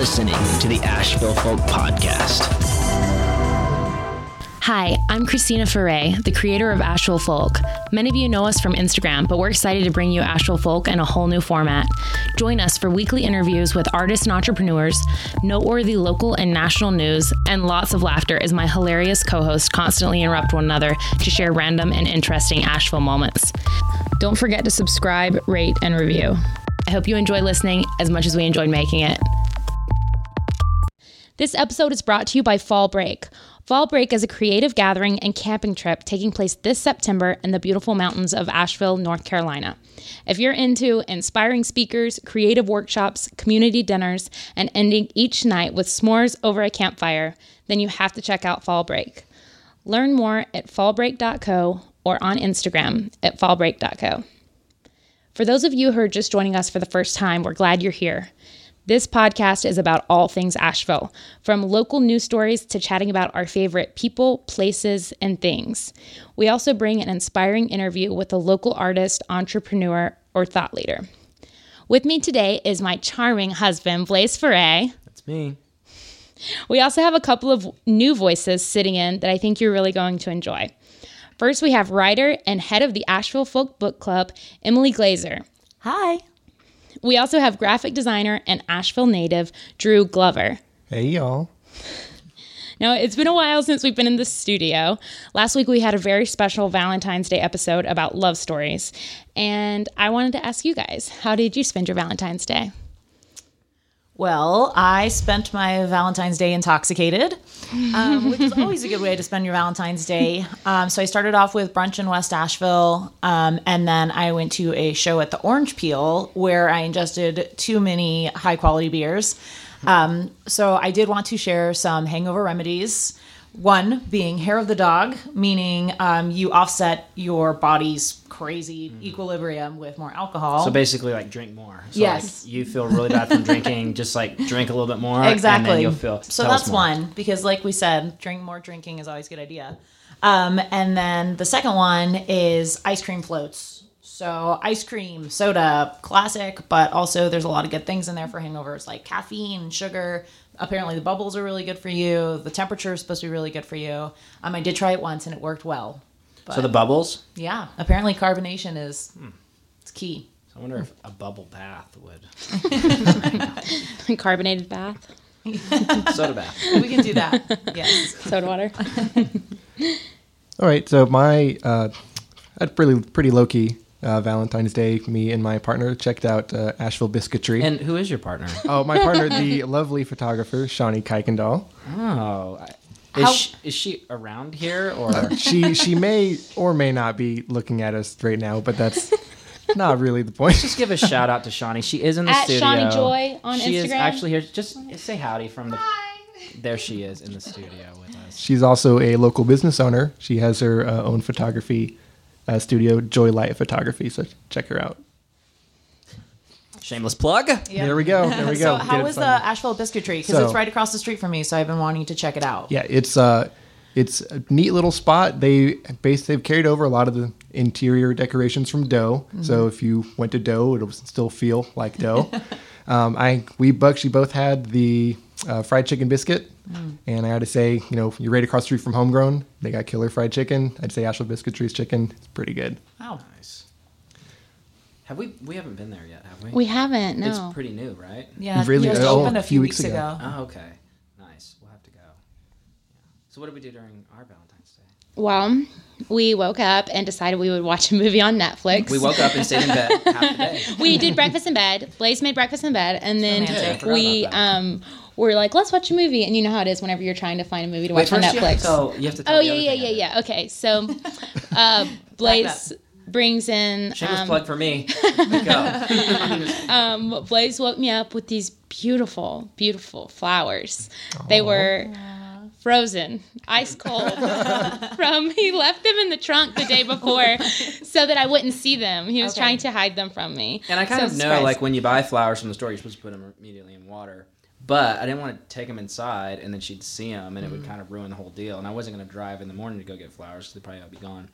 listening to the Asheville Folk Podcast. Hi, I'm Christina Foray, the creator of Asheville Folk. Many of you know us from Instagram, but we're excited to bring you Asheville Folk in a whole new format. Join us for weekly interviews with artists and entrepreneurs, noteworthy local and national news, and lots of laughter as my hilarious co hosts constantly interrupt one another to share random and interesting Asheville moments. Don't forget to subscribe, rate, and review. I hope you enjoy listening as much as we enjoyed making it. This episode is brought to you by Fall Break. Fall Break is a creative gathering and camping trip taking place this September in the beautiful mountains of Asheville, North Carolina. If you're into inspiring speakers, creative workshops, community dinners, and ending each night with s'mores over a campfire, then you have to check out Fall Break. Learn more at fallbreak.co or on Instagram at fallbreak.co. For those of you who are just joining us for the first time, we're glad you're here. This podcast is about all things Asheville, from local news stories to chatting about our favorite people, places, and things. We also bring an inspiring interview with a local artist, entrepreneur, or thought leader. With me today is my charming husband, Blaze Foray. That's me. We also have a couple of new voices sitting in that I think you're really going to enjoy. First, we have writer and head of the Asheville Folk Book Club, Emily Glazer. Hi. We also have graphic designer and Asheville native Drew Glover. Hey, y'all. Now, it's been a while since we've been in the studio. Last week, we had a very special Valentine's Day episode about love stories. And I wanted to ask you guys how did you spend your Valentine's Day? Well, I spent my Valentine's Day intoxicated, um, which is always a good way to spend your Valentine's Day. Um, so I started off with brunch in West Asheville, um, and then I went to a show at the Orange Peel where I ingested too many high quality beers. Um, so I did want to share some hangover remedies. One being hair of the dog, meaning um, you offset your body's crazy equilibrium with more alcohol. So basically, like drink more. So Yes. Like, you feel really bad from drinking. Just like drink a little bit more. Exactly. You'll feel. so that's one because, like we said, drink more drinking is always a good idea. Um, and then the second one is ice cream floats. So ice cream, soda, classic, but also there's a lot of good things in there for hangovers like caffeine, sugar. Apparently the bubbles are really good for you. The temperature is supposed to be really good for you. Um, I did try it once and it worked well. But So the bubbles. yeah, apparently carbonation is it's key. So I wonder if a bubble bath would. Carbonated bath, Soda bath. We can do that. yes. soda water. All right, so my uh, a pretty pretty low key uh, Valentine's Day. Me and my partner checked out uh, Asheville Biscuitry. And who is your partner? oh, my partner, the lovely photographer Shawnee Kuykendall. Oh. I- Is, How- she, is she around here or? She she may or may not be looking at us right now, but that's not really the point. Just give a shout out to Shawnee. She is in the At studio. Shawnee Joy on she is Instagram. actually here. Just say howdy from the. There she is in the studio with us. She's also a local business owner. She has her uh, own photography uh, studio, Joy Light Photography. So check her out. Shameless plug. There we go. There we go. So Get how was the funded. Asheville Biscuitry? Because So- it's right across the street from me, so I've been wanting to check it out. Yeah, it's uh it's a neat little spot. They base they've carried over a lot of the interior decorations from Doe. So if you went to Doe, it'll still feel like Doe. um, I we actually both had the uh, fried chicken biscuit, and I had to say, you know, you're right across the street from Homegrown. They got killer fried chicken. I'd say Asheville Biscuitry's chicken. It's pretty good. Wow. Nice. Have we? We haven't been there yet, have we? We haven't, no. It's pretty new, right? Yeah, Really? just Oh, opened a few weeks ago. Oh, okay. Nice. We'll have to go. Yeah. So what did we do during our Valentine's Day? Well, we woke up and decided we would watch a movie on Netflix. We woke up and stayed in bed half the day. we did breakfast in bed. Blaze made breakfast in bed, and then Romantic. I we about that. um were like, let's watch a movie. And you know how it is whenever you're trying to find a movie to Wait, watch on first you have Netflix. to tell. You have to tell oh yeah, yeah, yeah, yeah. Okay, so uh, Blaze brings in Shameless um, plug for me. Um, Blaze woke me up with these beautiful, beautiful flowers. They were frozen, ice cold. from he left them in the trunk the day before, so that I wouldn't see them. He was Okay. trying to hide them from me. And I kind So of know, surprised. like, when you buy flowers from the store, you're supposed to put them immediately in water. But I didn't want to take them inside, and then she'd see them, and it Mm. would kind of ruin the whole deal. And I wasn't going to drive in the morning to go get flowers; 'cause they probably would be gone.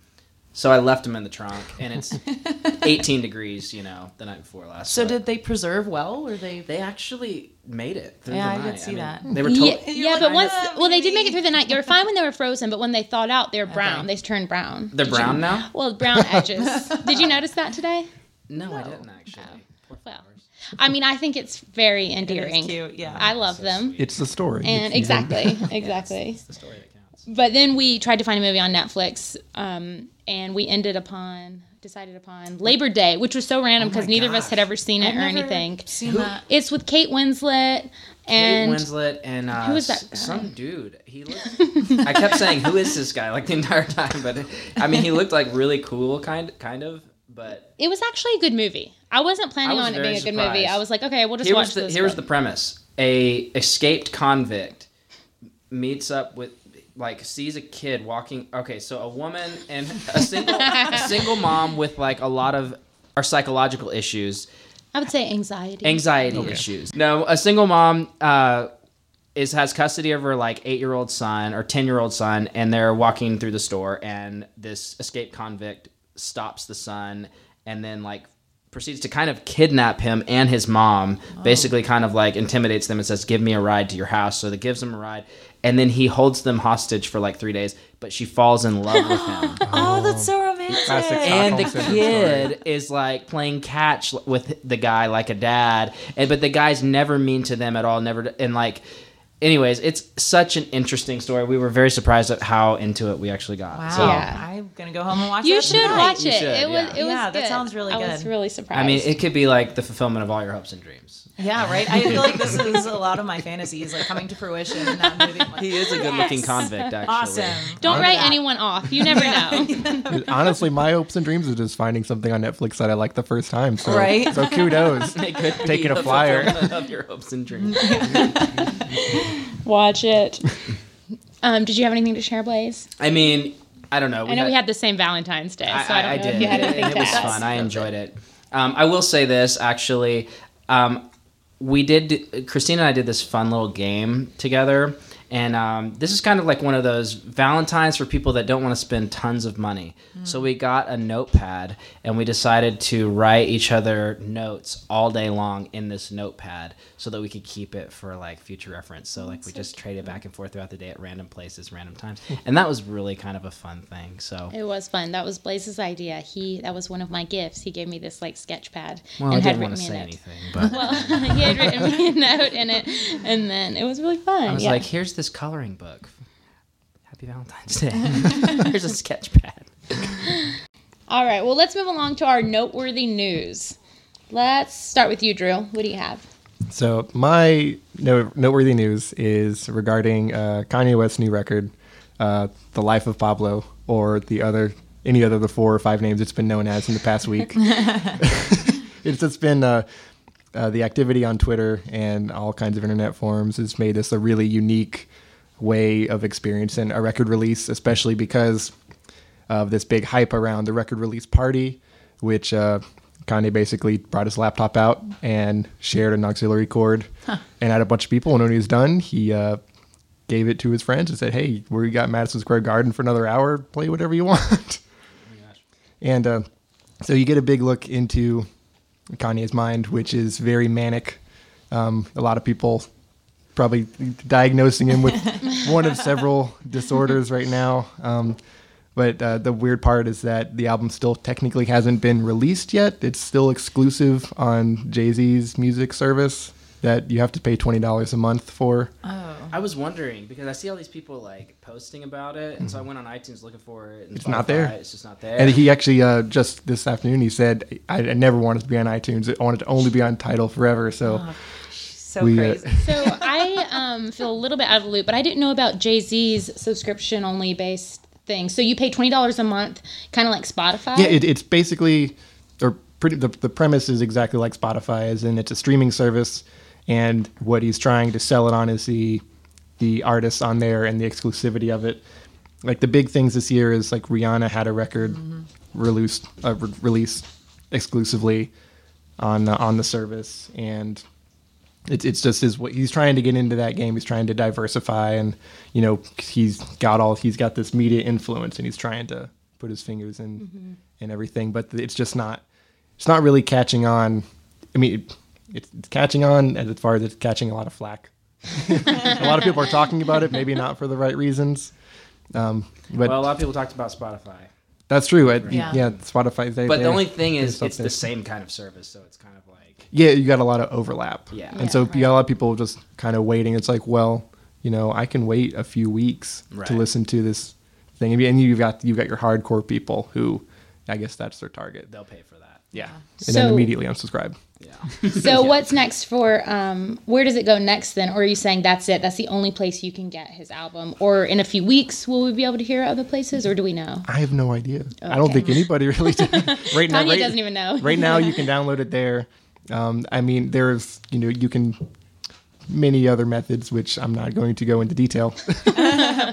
So I left them in the trunk, and it's 18 degrees, you know, the night before last. So did they preserve well, or they? they actually made it through Yeah, the I night? did see mean, that. They were Yeah, told yeah, but once "Ah, well, they did make it through the night. They were fine when they were frozen, but when they thawed out, they're brown. They turned brown. they're brown now. Well, brown edges. did you notice that today? No, I didn't actually. Poor Well, flowers. I mean, I think it's very endearing. cute, yeah. I love them. It's the story. And If exactly, exactly. It's the story that counts. But then we tried to find a movie on Netflix, um, and we ended upon decided upon Labor Day, which was so random because my neither of us had ever seen it I've or never anything. Seen that? It's with Kate Winslet and Kate Winslet and uh, Who was that guy? some dude. He looked. I kept saying, "Who is this guy?" Like the entire time, but I mean, he looked like really cool, kind kind of. But it was actually a good movie. I wasn't planning I was on it being a good movie. I was like, okay, we'll just here watch was the this. here was one. the premise: a escaped convict meets up with like sees a kid walking. Okay, so a woman and a single a single mom with like a lot of our psychological issues I would say anxiety. anxiety issues. No, a single mom uh, is has custody of her like eight year old son or ten year old son, and they're walking through the store, and this escaped convict stops the son, and then like proceeds to kind of kidnap him and his mom. Oh. Basically, kind of like intimidates them and says, "Give me a ride to your house." So that gives them a ride, and then he holds them hostage for like three days. But she falls in love with him. Oh, that's so romantic. Classic and the Stockholm Syndrome kid is like playing catch with the guy like a dad and but the guy's never mean to them at all never and like anyways it's such an interesting story we were very surprised at how into it we actually got Wow. so Yeah. I'm gonna go home and watch. It. You that should tonight. watch You it. should, it was yeah. it was Yeah, that sounds really good. I was really surprised. i mean it could be like the fulfillment of all your hopes and dreams Yeah, right. I feel like this is a lot of my fantasies like coming to fruition in that movie. Like, he is a good looking Yes. convict actually awesome. Don't write that. anyone off. You never know. Honestly, my hopes and dreams are just finding something on Netflix that I like the first time. So, Right. so kudos. it could be Taking a flyer. of your hopes and dreams Watch it. Um, did you have anything to share, Blaze? i mean i don't know I know we had the same Valentine's Day, so I, I, don't I know did. if you had and anything it was fun. I enjoyed it. Um, I will say this actually. Um, we did. Christina and I did this fun little game together, and um, this is kind of like one of those Valentines for people that don't want to spend tons of money. So we got a notepad, and we decided to write each other notes all day long in this notepad, so that we could keep it for like future reference. So like we just traded back and forth throughout the day at random places, random times, and that was really kind of a fun thing. So. It was fun. That was Blaze's idea. He that was one of my gifts. He gave me this like sketch pad Well, I and had didn't want written to me a say note. anything, but Well, he had written me a note in it, and then it was really fun. I was yeah. like, "Here's this coloring book. Happy Valentine's Day. Here's a sketch pad." All right. Well, let's move along to our noteworthy news. Let's start with you, Drew. What do you have? So my no- noteworthy news is regarding uh, Kanye West's new record, uh, "The Life of Pablo," or the other any other of the four or five names it's been known as in the past week. it's just been uh, uh, the activity on Twitter and all kinds of internet forums has made this a really unique way of experiencing a record release, especially because of this big hype around the record release party, which uh, Kanye basically brought his laptop out and shared an auxiliary cord and had a bunch of people. And when he was done, he uh, gave it to his friends and said, "Hey, we got Madison Square Garden for another hour. Play whatever you want." and uh, so you get a big look into Kanye's mind, which is very manic. Um, a lot of people probably diagnosing him with one of several disorders right now. Um, but uh, the weird part is that the album still technically hasn't been released yet. It's still exclusive on Jay Z's music service that you have to pay twenty dollars a month for. Oh. I was wondering because I see all these people like posting about it, and so I went on iTunes looking for it. And It's not there. It's just not there. And he actually uh, just this afternoon he said, I, "I never wanted to be on iTunes. I wanted to only be on Tidal forever." So So we, uh, crazy. So I um, feel a little bit out of the loop, but I didn't know about Jay Z's subscription only based thing. So you pay twenty dollars a month, kind of like Spotify. Yeah, it, it's basically, or pretty. The, the premise is exactly like Spotify, as in it's a streaming service, and what he's trying to sell it on is the the artists on there and the exclusivity of it. Like the big things this year is like Rihanna had a record released uh, re- released exclusively on uh, on the service, and it's it's just his what he's trying to get into that game. He's trying to diversify, and you know he's got all he's got this media influence, and he's trying to put his fingers in and everything. But it's just not it's not really catching on. I mean, it, it's, it's catching on as far as it's catching a lot of flack. a lot of people are talking about it, maybe not for the right reasons. Um, but well, a lot of people talked about Spotify, that's true. It, yeah. Yeah. Spotify. They, but the only thing is, stuff it's the same kind of service, so it's kind of like Yeah, you got a lot of overlap. Yeah. And so Yeah, you got a lot of people just kind of waiting. It's like, well, you know, I can wait a few weeks Right. to listen to this thing. And you've got you've got your hardcore people who, I guess that's their target. they'll pay for that. Yeah. And then So- immediately unsubscribe. Yeah. So what's next for um where does it go next then? Or are you saying that's it? That's the only place you can get his album? Or in a few weeks will we be able to hear it other places or do we know? I have no idea. I don't think anybody really did. right now, Kanye right, doesn't even know. right now, you can download it there. Um, I mean, there's you know you can many other methods which I'm not going to go into detail.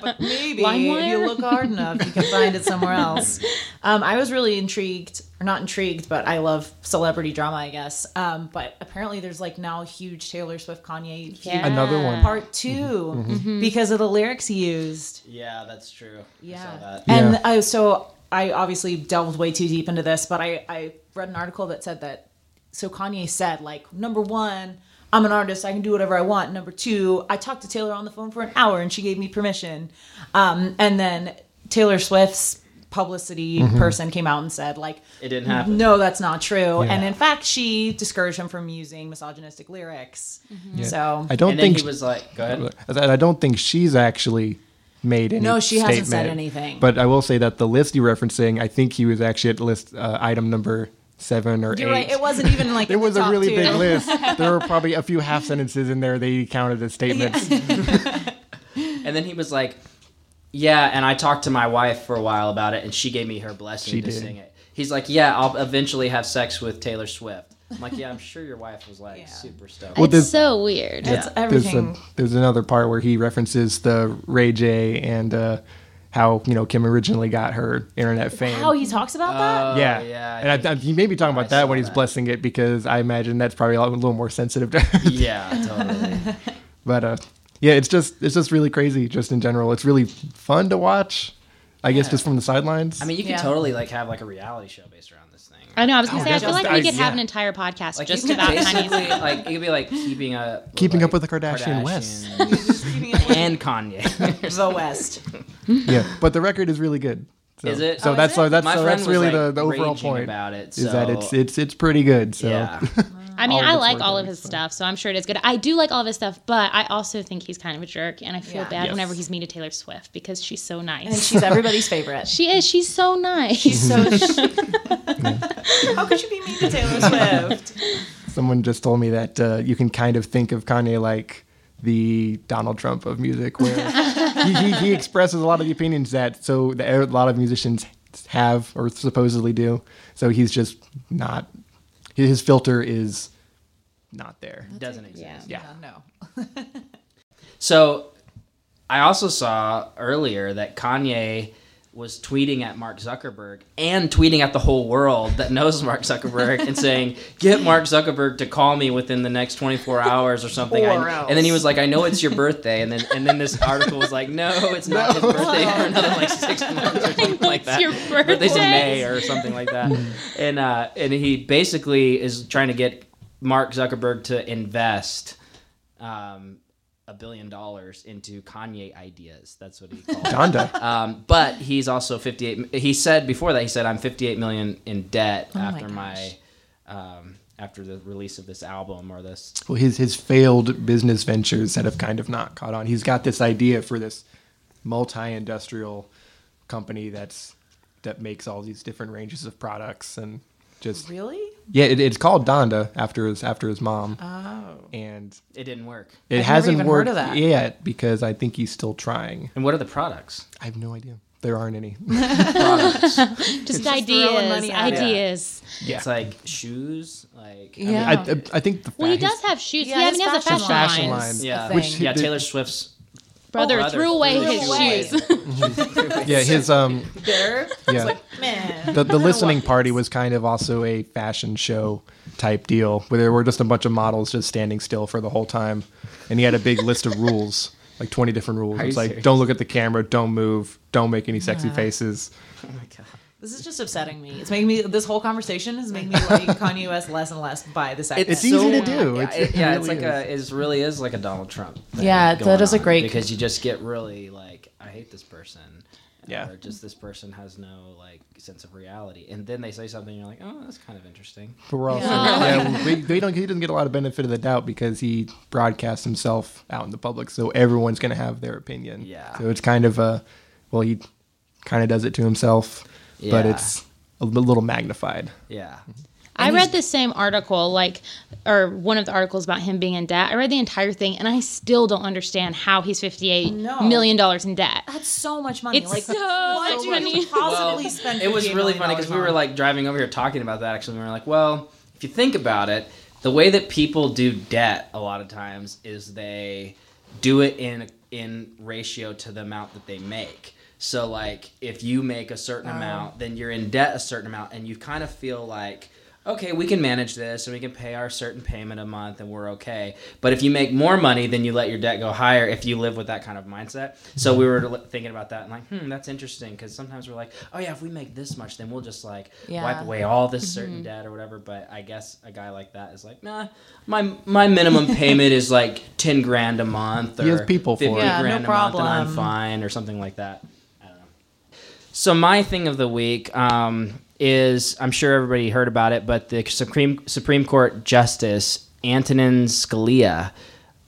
But maybe if you look hard enough, you can find it somewhere else. Um, I was really intrigued, or not intrigued, but I love celebrity drama, I guess. Um, but apparently, there's like now a huge Taylor Swift Kanye Yeah. Another one. part 2 because of the lyrics he used. Yeah, that's true. Yeah. Yeah. And I, so I obviously delved way too deep into this, but I, I read an article that said that. So Kanye said, like, number one, I'm an artist. I can do whatever I want. Number two, I talked to Taylor on the phone for an hour and she gave me permission. Um, and then Taylor Swift's publicity person came out and said, like, It didn't happen. no, that's not true. Yeah. And in fact, she discouraged him from using misogynistic lyrics. Yeah. So I don't And then think he was like, "Go ahead." I I don't think she's actually made any. No, she hasn't said anything. But I will say that the list you're referencing, I think he was actually at list uh, item number seven or you're eight. right. It wasn't even like It was a really two. big list. There were probably a few half sentences in there they counted as statements. And then he was like, "Yeah," and I talked to my wife for a while about it, and she gave me her blessing She to did. sing it. He's like, "Yeah, I'll eventually have sex with Taylor Swift." I'm like, "Yeah, I'm sure your wife was like Yeah. super stoked." Well, it's so weird. It's Yeah. There's, a, there's another part where he references the Ray J and uh, how you know Kim originally got her internet fame. How he talks about that? Oh, yeah, yeah, I and I, I, he may be talking I about that saw when he's that. blessing it because I imagine that's probably a little more sensitive to her. yeah, totally. But uh, yeah, it's just it's just really crazy, just in general. It's really fun to watch. I guess just from the sidelines. I mean, you can Yeah. totally like have like a reality show based around this thing. I know, I was gonna Oh, say I feel like just- we I- could have yeah. an entire podcast Like just just about basically Kanye's like it could be like keeping up, Keeping like, up with the Kardashian West. and Kanye. the West. yeah, but the record is really good. So, Is it? So Oh, that's it? uh, that's so that's really like, the, the overall point about it. is that it's it's it's pretty good. So yeah. I mean, I like all of his stuff, so I'm sure it is good. I do like all of his stuff, but I also think he's kind of a jerk, and I feel Yeah. bad Yes. whenever he's mean to Taylor Swift because she's so nice. And she's everybody's favorite. she is. She's so nice. so. How could you be mean to Taylor Swift? someone just told me that uh, you can kind of think of Kanye like the Donald Trump of music, where he, he, he expresses a lot of the opinions that so the, a lot of musicians have or supposedly do. So he's just not. His filter is not there. doesn't exist. Yeah. Yeah. no. So I also saw earlier that Kanye was tweeting at Mark Zuckerberg and tweeting at the whole world that knows Mark Zuckerberg and saying, "Get Mark Zuckerberg to call me within the next 24 hours or something." Or I- else. and then he was like, "I know it's your birthday," and then and then this article was like, "No, it's not his birthday for another like six months or something like that." your Birthday's in. May or something like that, and uh, and he basically is trying to get Mark Zuckerberg to invest. Um, a billion dollars into Kanye ideas. That's what he called it. Donda. Um, but he's also 58. He said before that, he said, I'm 58 million in debt Oh after my, gosh. um, after the release of this album or this. Well, his his failed business ventures that have kind of not caught on. He's got this idea for this multi-industrial company that's that makes all these different ranges of products and just Really? yeah, it, it's called Donda after his after his mom, Oh. and It didn't work. it I've hasn't even heard worked of that. yet because I think he's still trying. And what are the products? I have no idea. There aren't any. products. just throwing ideas, money it. ideas. yeah, It's like shoes. Like, I mean, Yeah. I, I, I think the Well, he does have shoes. Yeah, Yeah, his he has a fashion fashion, fashion line. line. yeah. Which- yeah, Taylor Swift's Brother, brother threw away threw his away. shoes. yeah his um Bitter? yeah Man. the, the listening party was kind of also a fashion show type deal where there were just a bunch of models just standing still for the whole time and he had a big list of rules like 20 different rules. It's like serious? don't look at the camera, don't move, don't make any sexy faces. Oh my god. This is just upsetting me. It's making me. This whole conversation is making me like Kanye West less and less by the second. It's easy to do. Yeah, It's- it- it yeah, it's really like a it really is like a Donald Trump. thing Yeah, going that is a on, great- because you just get really like I hate this person. Yeah. Or just this person has no like sense of reality, and then they say something, and you're like, oh, that's kind of interesting. But we're also Yeah. yeah, we, we don't he doesn't get a lot of benefit of the doubt because he broadcasts himself out in the public, so everyone's going to have their opinion. Yeah. So it's kind of a well, he kind of does it to himself, but it's a little magnified. Yeah. I read the same article, like, or one of the articles about him being in debt. I read the entire thing, and I still don't understand how he's fifty-eight million No. dollars in debt. That's so much money. It's like, so what much money. you possibly spend? It was really funny because we were like driving over here talking about that. Actually, we were like, well, if you think about it, the way that people do debt a lot of times is they do it in in ratio to the amount that they make. So like if you make a certain amount, then you're in debt a certain amount, and you kind of feel like. Okay, we can manage this and we can pay our certain payment a month and we're okay. But if you make more money, then you let your debt go higher if you live with that kind of mindset. So we were thinking about that and like, hmm, that's interesting because sometimes we're like, oh yeah, if we make this much, then we'll just like Yeah. wipe away all this certain debt or whatever. But I guess a guy like that is like, nah, my my minimum payment is like ten grand a month or He has people for fifty it. Yeah, no grand a month, and I'm fine or something like that. So my thing of the week um, is I'm sure everybody heard about it, but the Supreme Supreme Court Justice Antonin Scalia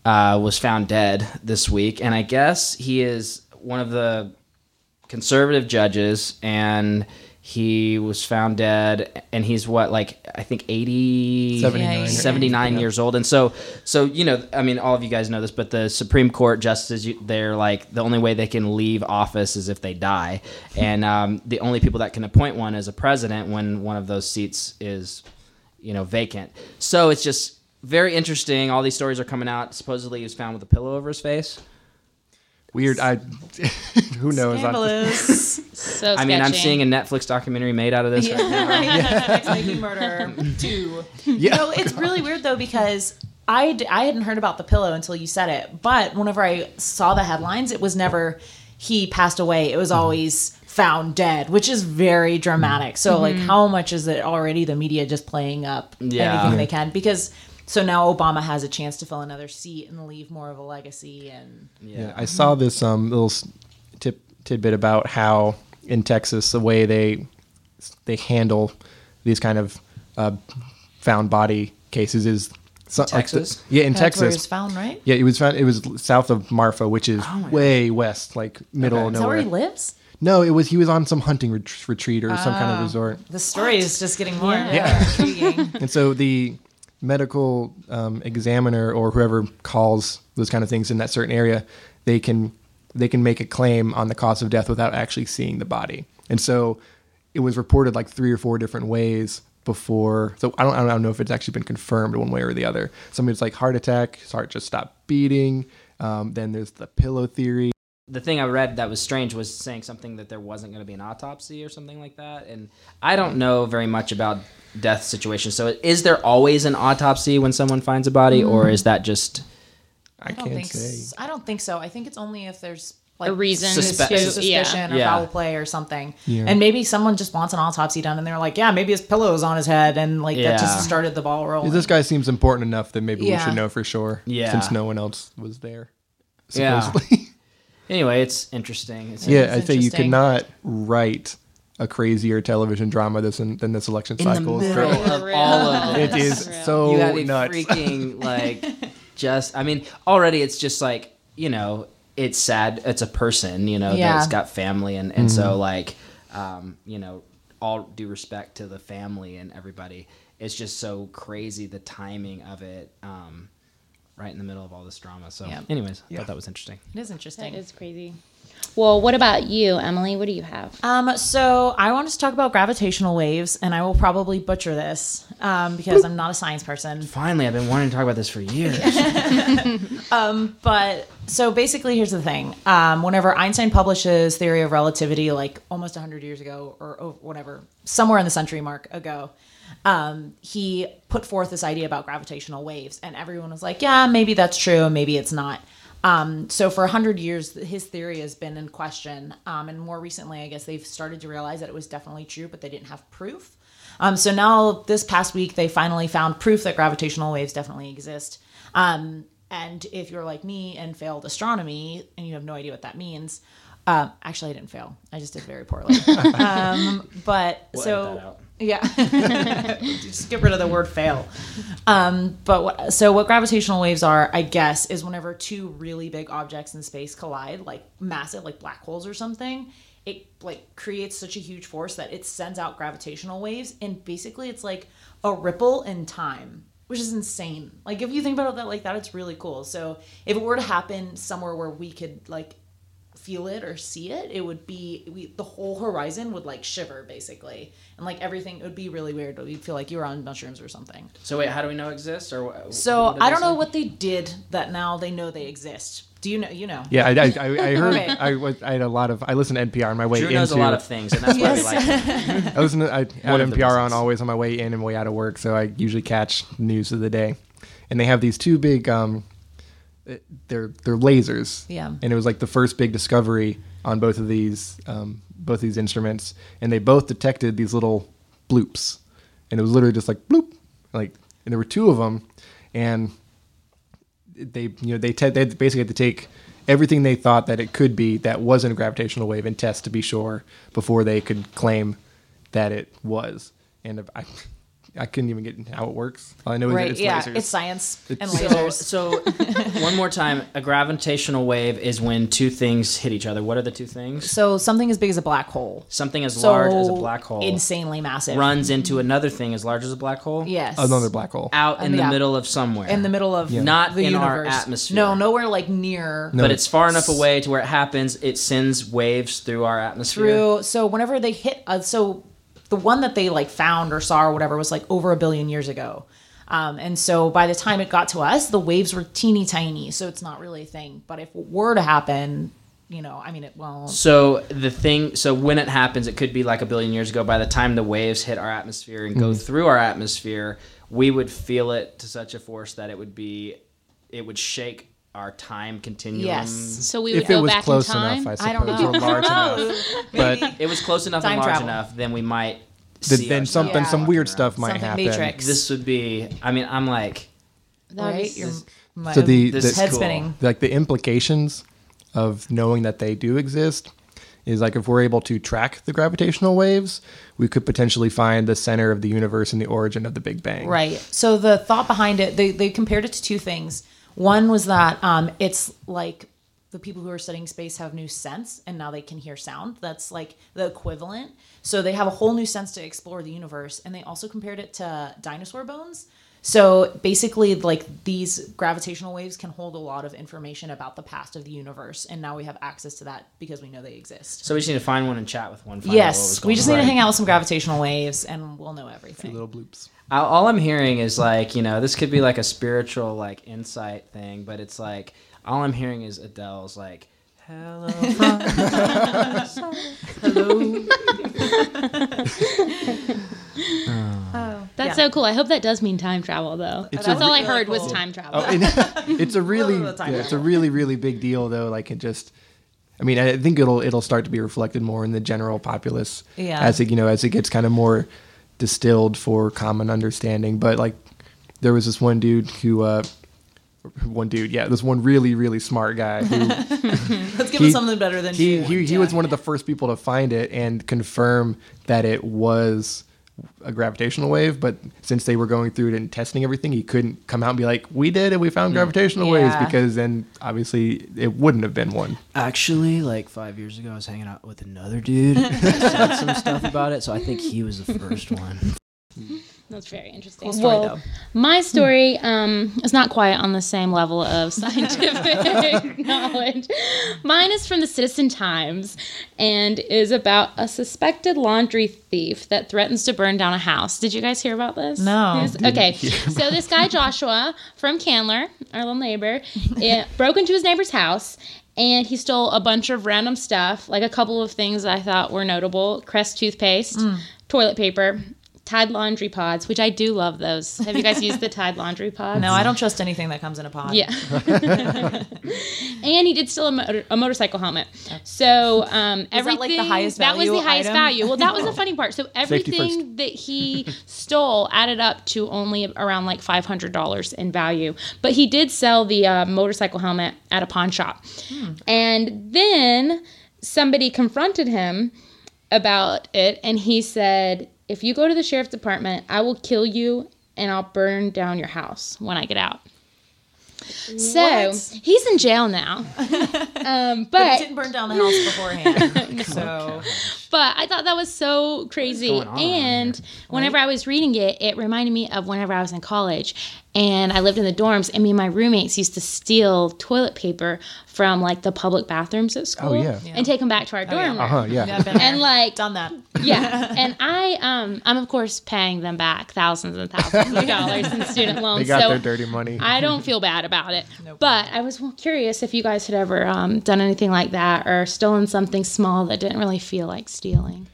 uh, was found dead this week, and I guess he is one of the conservative judges, and he was found dead, and he's what like I think 80, 79 79 something. years old, and so so you know I mean all of you guys know this, but the Supreme Court justices, they're like the only way they can leave office is if they die, and um, the only people that can appoint one is a president when one of those seats is you know vacant. So it's just very interesting. All these stories are coming out. Supposedly he was found with a pillow over his face. Weird. I who knows? I- Scandalous. So I mean, I'm seeing a Netflix documentary made out of this. Right now. Netflix making murder two. You know, it's really weird though because I d- I hadn't heard about the pillow until you said it. But whenever I saw the headlines, it was never he passed away. It was always found dead, which is very dramatic. So like, mm-hmm. how much is it already the media just playing up Yeah. anything they can? Because so now Obama has a chance to fill another seat and leave more of a legacy and Yeah, I saw this um, little tip tidbit about how in Texas the way they they handle these kind of uh, found body cases is so, like the- Texas? yeah, in that's where it was Texas. found, right? Yeah, it was found. It was south of Marfa, which is Oh way west, like middle Okay. of Is that where he lives? No, it was he was on some hunting ret- retreat or some kind of Oh. resort. The story is just getting more Yeah. intriguing. And so the medical um, examiner or whoever calls those kind of things in that certain area, they can they can make a claim on the cause of death without actually seeing the body. And so it was reported like three or four different ways before. So I don't I don't know if it's actually been confirmed one way or the other. Some it's like heart attack, his heart just stopped beating. Um, then there's the pillow theory. the thing I read that was strange was saying something that there wasn't going to be an autopsy or something like that. And I don't know very much about death situation. So is there always an autopsy when someone finds a body, or mm. is that just I, I don't can't think. say. s- I don't think so. I think it's only if there's like A reason Suspe- to- suspicion yeah. or Yeah. foul play or something. Yeah. And maybe someone just wants an autopsy done, and they're like, "Yeah, maybe his pillow is on his head," and like Yeah. that just started the ball rolling. This guy seems important enough that maybe we should know for sure. Yeah. Since no one else was there. Yeah. Supposedly. anyway? It's interesting. It's Yeah, It's I'd say you cannot write a crazier television drama this than, than this election in the cycle. is middle great. of all of It this. is so you have a nuts. freaking like just. I mean, already it's just like you know, it's sad. It's a person, you know, Yeah. that's got family, and and so like, um, you know, all due respect to the family and everybody. It's just so crazy the timing of it. Um, right in the middle of all this drama. So, Yeah. anyways, I Yeah. thought that was interesting. it is interesting. That is crazy. Well, what about you, Emily? What do you have? Um, so I want to talk about gravitational waves, and I will probably butcher this um, because I'm not a science person. Finally, I've been wanting to talk about this for years. But so basically, here's the thing: um, whenever Einstein publishes theory of relativity, like almost 100 years ago, or, or whatever, somewhere in the century mark ago, um, he put forth this idea about gravitational waves, and everyone was like, "Yeah, maybe that's true, maybe it's not." Um, so for a hundred years, his theory has been in question, um, and more recently, I guess they've started to realize that it was definitely true, but they didn't have proof. Um, so now, this past week, they finally found proof that gravitational waves definitely exist. Um, and if you're like me and failed astronomy and you have no idea what that means, um, actually, I didn't fail. I just did very poorly. um, but We'll so edit that out. Yeah, just get rid of the word fail. Um, but so what gravitational waves are, I guess, is whenever two really big objects in space collide, like massive, like black holes or something. It like creates such a huge force that it sends out gravitational waves, and basically, it's like a ripple in time, which is insane. Like if you think about it that like that, it's really cool. So if it were to happen somewhere where we could like feel it or see it, it would be we, the whole horizon would like shiver basically, and like everything it would be really weird. You'd feel like you were on mushrooms or something. So wait, how do we know it exists? Or wh- So what I don't know what they did that now they know they exist. Do you know? You know? Yeah, I, I, I I heard. Okay. I, was, I had a lot of. I listened to NPR on my way Drew into. knows a lot of things, and that's why we like him. I listen to I had NPR on always on my way in and way out of work, so I usually catch news of the day. And they have these two big, um, they're they're lasers. Yeah. And it was like the first big discovery on both of these um, both these instruments, and they both detected these little bloops, and it was literally just like bloop, like, and there were two of them, and they you know they te- they basically had to take everything they thought that it could be that wasn't a gravitational wave and test to be sure before they could claim that it was. And I I couldn't even get how it works. All I know is that it's yeah, lasers. it's science and It's- lasers. So, so one more time, a gravitational wave is when two things hit each other. What are the two things? So something as big as a black hole. Something as So large as a black hole Insanely massive. runs into another thing as large as a black hole. Yes. another black hole. Out in Um, yeah. the middle of somewhere. in the middle of Not the in our universe. atmosphere. No, nowhere like near. No. but it's far enough away to where it happens. It sends waves through our atmosphere. through so whenever they hit uh, so the one that they like found or saw or whatever was like over a billion years ago um, and so by the time it got to us the waves were teeny tiny so it's not really a thing but if it were to happen you know i mean it won't So the thing, so when it happens, it could be like a billion years ago. By the time the waves hit our atmosphere and go Mm-hmm. through our atmosphere, we would feel it to such a force that it would be, it would shake our time continuum. Yes. So we would if it go was back close in time. enough, I i don't know or large enough. But Maybe. It was close enough and Time large travel. enough, then we might. th- see then ourselves something, Yeah. some weird walking stuff might Something happen. Matrix. This would be. I mean, I'm like. That would be right your This- my- So the- This the- is head cool. spinning like the implications of knowing that they do exist is like if we're able to track the gravitational waves, we could potentially find the center of the universe and the origin of the Big Bang. Right. So the thought behind it, they, they compared it to two things. One was that um, it's like the people who are studying space have new sense and now they can hear sound. That's like the equivalent. So they have a whole new sense to explore the universe. And they also compared it to dinosaur bones. So basically, like these gravitational waves can hold a lot of information about the past of the universe. And now we have access to that because we know they exist. So we just need to find one and chat with one. find out what was Yes, we just on. need to hang out with some gravitational waves and we'll know everything. Little bloops. All- all I'm hearing is like, you know, this could be like a spiritual like insight thing, but it's like all I'm hearing is Adele's like, "Hello, from hello." That's Yeah. so cool. I hope that does mean time travel, though. It's That's a- all I really heard was time travel. Oh, it's a really, the time yeah, it's a really, really big deal though. Like it just, I mean, I think it'll it'll start to be reflected more in the general populace Yeah. as it you know as it gets kind of more distilled for common understanding. But like, there was this one dude who, uh, one dude, yeah, this one really, really smart guy who Let's give He- them something better than he you. he, he was one of the first people to find it and confirm that it was a gravitational wave. But since they were going through it and testing everything, he couldn't come out and be like, "We did it. We found mm. gravitational waves," because then obviously it wouldn't have been one. Actually, like five years ago, I was hanging out with another dude said some stuff about it, so I think he was the first one. That's very interesting. Cool story, well, though. my story um, is not quite on the same level of scientific knowledge. Mine is from the Citizen Times and is about a suspected laundry thief that threatens to burn down a house. Did you guys hear about this? No. Yes? Okay. So this guy Joshua from Candler, our little neighbor, it, broke into his neighbor's house. And he stole a bunch of random stuff, like a couple of things I thought were notable: Crest toothpaste, toilet paper, Tide laundry pods, which I do love those. Have you guys used the Tide laundry pods? No, I don't trust anything that comes in a pod. Yeah. and he did steal a, motor, a motorcycle helmet. So um, that, everything like, the highest that was the highest item? value. Well, that was the funny part. So everything that he stole added up to only around like five hundred dollars in value. But he did sell the uh, motorcycle helmet at a pawn shop, and then somebody confronted him about it, and he said, "If you go to the sheriff's department, I will kill you." And I'll burn down your house when I get out. So What? he's in jail now. um, But but he didn't burn down the house beforehand. So but I thought that was so crazy. And whenever I was reading it, it reminded me of whenever I was in college and I lived in the dorms, and me and my roommates used to steal toilet paper from like the public bathrooms at school Oh, yeah. and take them back to our dorm. Uh huh. Yeah. yeah, I've been there. And like done that. yeah, and I um I'm of course paying them back thousands and thousands of dollars in student loans. They got so their dirty money. I don't feel bad about it. But I was curious if you guys had ever um, done anything like that or stolen something small that didn't really feel like stealing.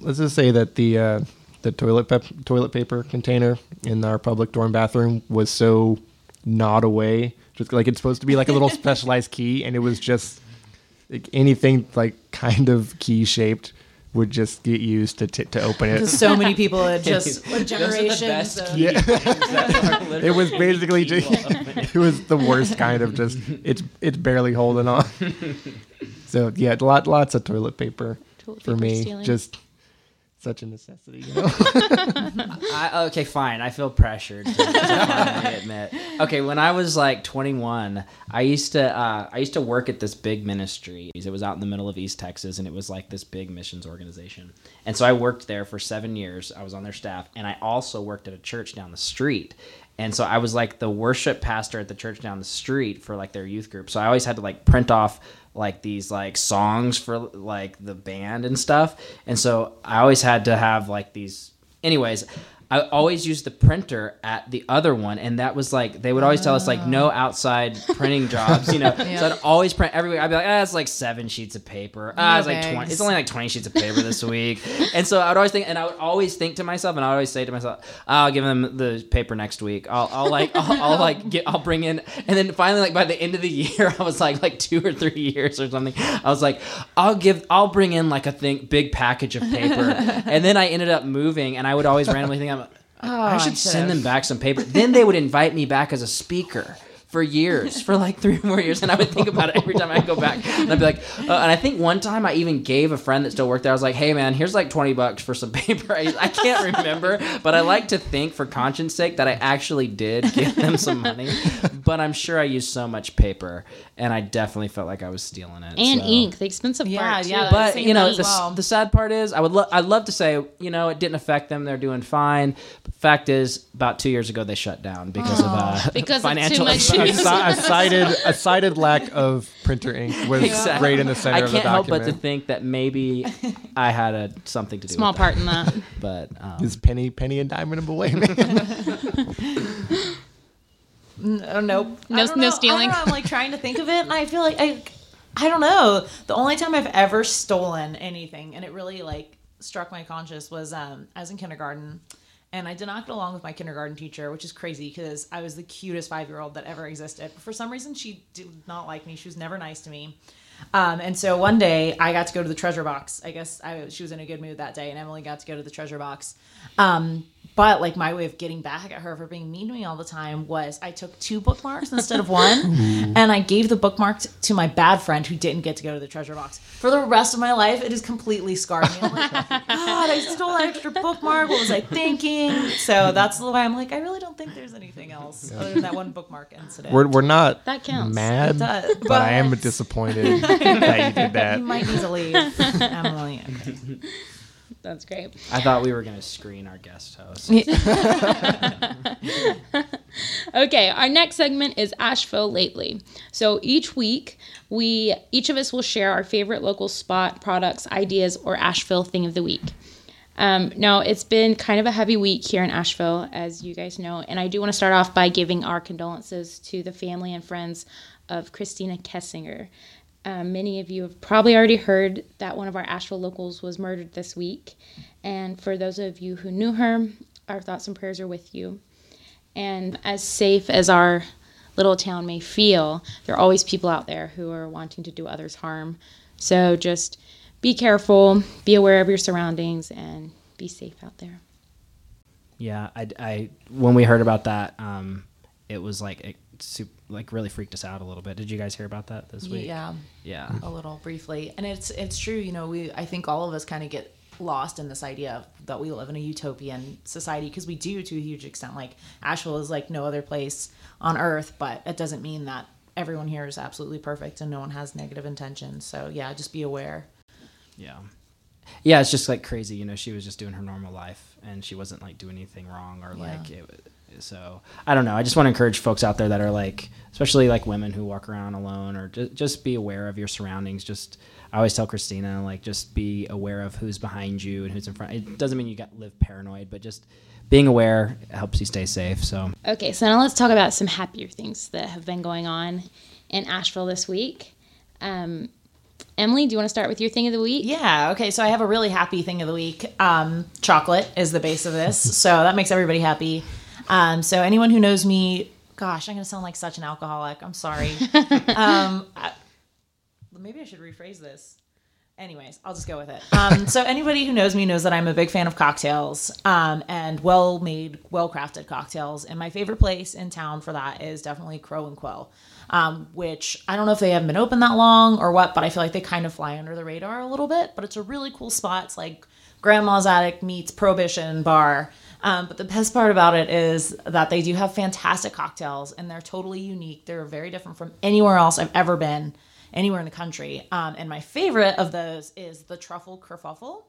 Let's just say that the uh, the toilet pep- toilet paper container in our public dorm bathroom was so gnawed away, just like it's supposed to be like a little specialized key, and it was just like anything like kind of key shaped would just get used to t- to open it. So many people had just Those generations. best of, key things that are It was basically just it. it was the worst kind of just it's it's barely holding on. So yeah, lot lots of toilet paper Toilet for paper me. stealing. Just such a necessity. You know? I, okay, fine. I feel pressured to, admit. Okay, when I was like 21, I used to uh, I used to work at this big ministry. It was out in the middle of East Texas, and it was like this big missions organization. And so I worked there for seven years. I was on their staff, and I also worked at a church down the street. And so I was like the worship pastor at the church down the street for like their youth group. So I always had to like print off like these like songs for like the band and stuff. And so I always had to have like these anyways, I always used the printer at the other one, and that was like they would always tell us like no outside printing jobs, you know. So I'd always print every week. I'd be like, ah, it's like seven sheets of paper. Ah, No it's like twenty. It's only like twenty sheets of paper this week. And so I would always think, and I would always think to myself, and I would always say to myself, I'll give them the paper next week. I'll, I'll like, I'll, I'll like get, I'll bring in, and then finally, like by the end of the year, I was like, like two or three years or something. I was like, I'll give, I'll bring in like a thing, big package of paper, and then I ended up moving, and I would always randomly think, I'm, oh, I should send them back some paper. Then they would invite me back as a speaker for years, for like three or more years, and I would think about it every time I go back, and I'd be like, uh, and I think one time I even gave a friend that still worked there. I was like, hey man, here's like twenty bucks for some paper. I, I can't remember, but I like to think for conscience sake that I actually did give them some money, but I'm sure I used so much paper, and I definitely felt like I was stealing it. And so. ink, the expensive Yeah, part. too. yeah, But you know, the, well. the sad part is, I would lo- I'd love to say, you know, it didn't affect them; they're doing fine. But fact is, about two years ago, they shut down because of uh, Because of too financial much a, issues. a cited a cited lack of printer ink was Exactly. right in the center I of the can't help but to think that maybe I had a something to do Small with part in that. that. But um, Is penny penny and diamond away, man? Oh, nope. No- I don't no know. stealing? I don't know. I'm like trying to think of it, and I feel like I, I don't know. The only time I've ever stolen anything, and it really like struck my conscience, was um, I was in kindergarten, and I did not get along with my kindergarten teacher, which is crazy because I was the cutest five year old that ever existed. But for some reason, she did not like me. She was never nice to me. Um, and so one day I got to go to the treasure box. I guess I, she was in a good mood that day, and Emily got to go to the treasure box. Um, but like my way of getting back at her for being mean to me all the time was I took two bookmarks instead of one, mm-hmm. and I gave the bookmark t- to my bad friend who didn't get to go to the treasure box. For the rest of my life, it has completely scarred me. I'm like, God, I stole that extra bookmark. What was I thinking? So that's the way I'm like, I really don't think there's anything else other than that one bookmark incident. We're, we're not That counts. mad, It does, but, I am disappointed that you did that. you might need to leave, Emily. Okay. That's great. I thought we were going to screen our guest host. Okay, our next segment is Asheville lately. So each week, we each of us will share our favorite local spot, products, ideas, or Asheville thing of the week. Um, now, it's been kind of a heavy week here in Asheville, as you guys know, and I do want to start off by giving our condolences to the family and friends of Christina Kessinger. Um, many of you have probably already heard that one of our Asheville locals was murdered this week. And for those of you who knew her, our thoughts and prayers are with you. And as safe as our little town may feel, there are always people out there who are wanting to do others harm. So just be careful, be aware of your surroundings, and be safe out there. Yeah, I, I when we heard about that, um, it was like it sup- like really freaked us out a little bit. Did you guys hear about that this week? Yeah, Yeah. a little briefly, and it's it's true. You know, we I think all of us kind of get lost in this idea that we live in a utopian society because we do to a huge extent. Like Asheville is like no other place on earth, but it doesn't mean that everyone here is absolutely perfect and no one has negative intentions. So yeah, just be aware. Yeah. Yeah, it's just like crazy. You know, she was just doing her normal life and she wasn't like doing anything wrong or like it. So I don't know. I just want to encourage folks out there that are like, especially like women who walk around alone or just, just be aware of your surroundings. Just, I always tell Christina, like, just be aware of who's behind you and who's in front. It doesn't mean you got live paranoid, but just being aware helps you stay safe. So Okay, so now let's talk about some happier things that have been going on in Asheville this week. Um, Emily, do you want to start with your thing of the week? Yeah. Okay. So I have a really happy thing of the week. Um, chocolate is the base of this, so that makes everybody happy. Um, so anyone who knows me, gosh, I'm gonna sound like such an alcoholic. I'm sorry. um, I, maybe I should rephrase this. Anyways, I'll just go with it. Um, so anybody who knows me knows that I'm a big fan of cocktails um, and well-made, well-crafted cocktails. And my favorite place in town for that is definitely Crow and Quill, um, which I don't know if they haven't been open that long or what, but I feel like they kind of fly under the radar a little bit. But it's a really cool spot. It's like Grandma's Attic meets Prohibition Bar. Um, but the best part about it is that they do have fantastic cocktails and they're totally unique. They're very different from anywhere else I've ever been, anywhere in the country. Um, and my favorite of those is the truffle kerfuffle.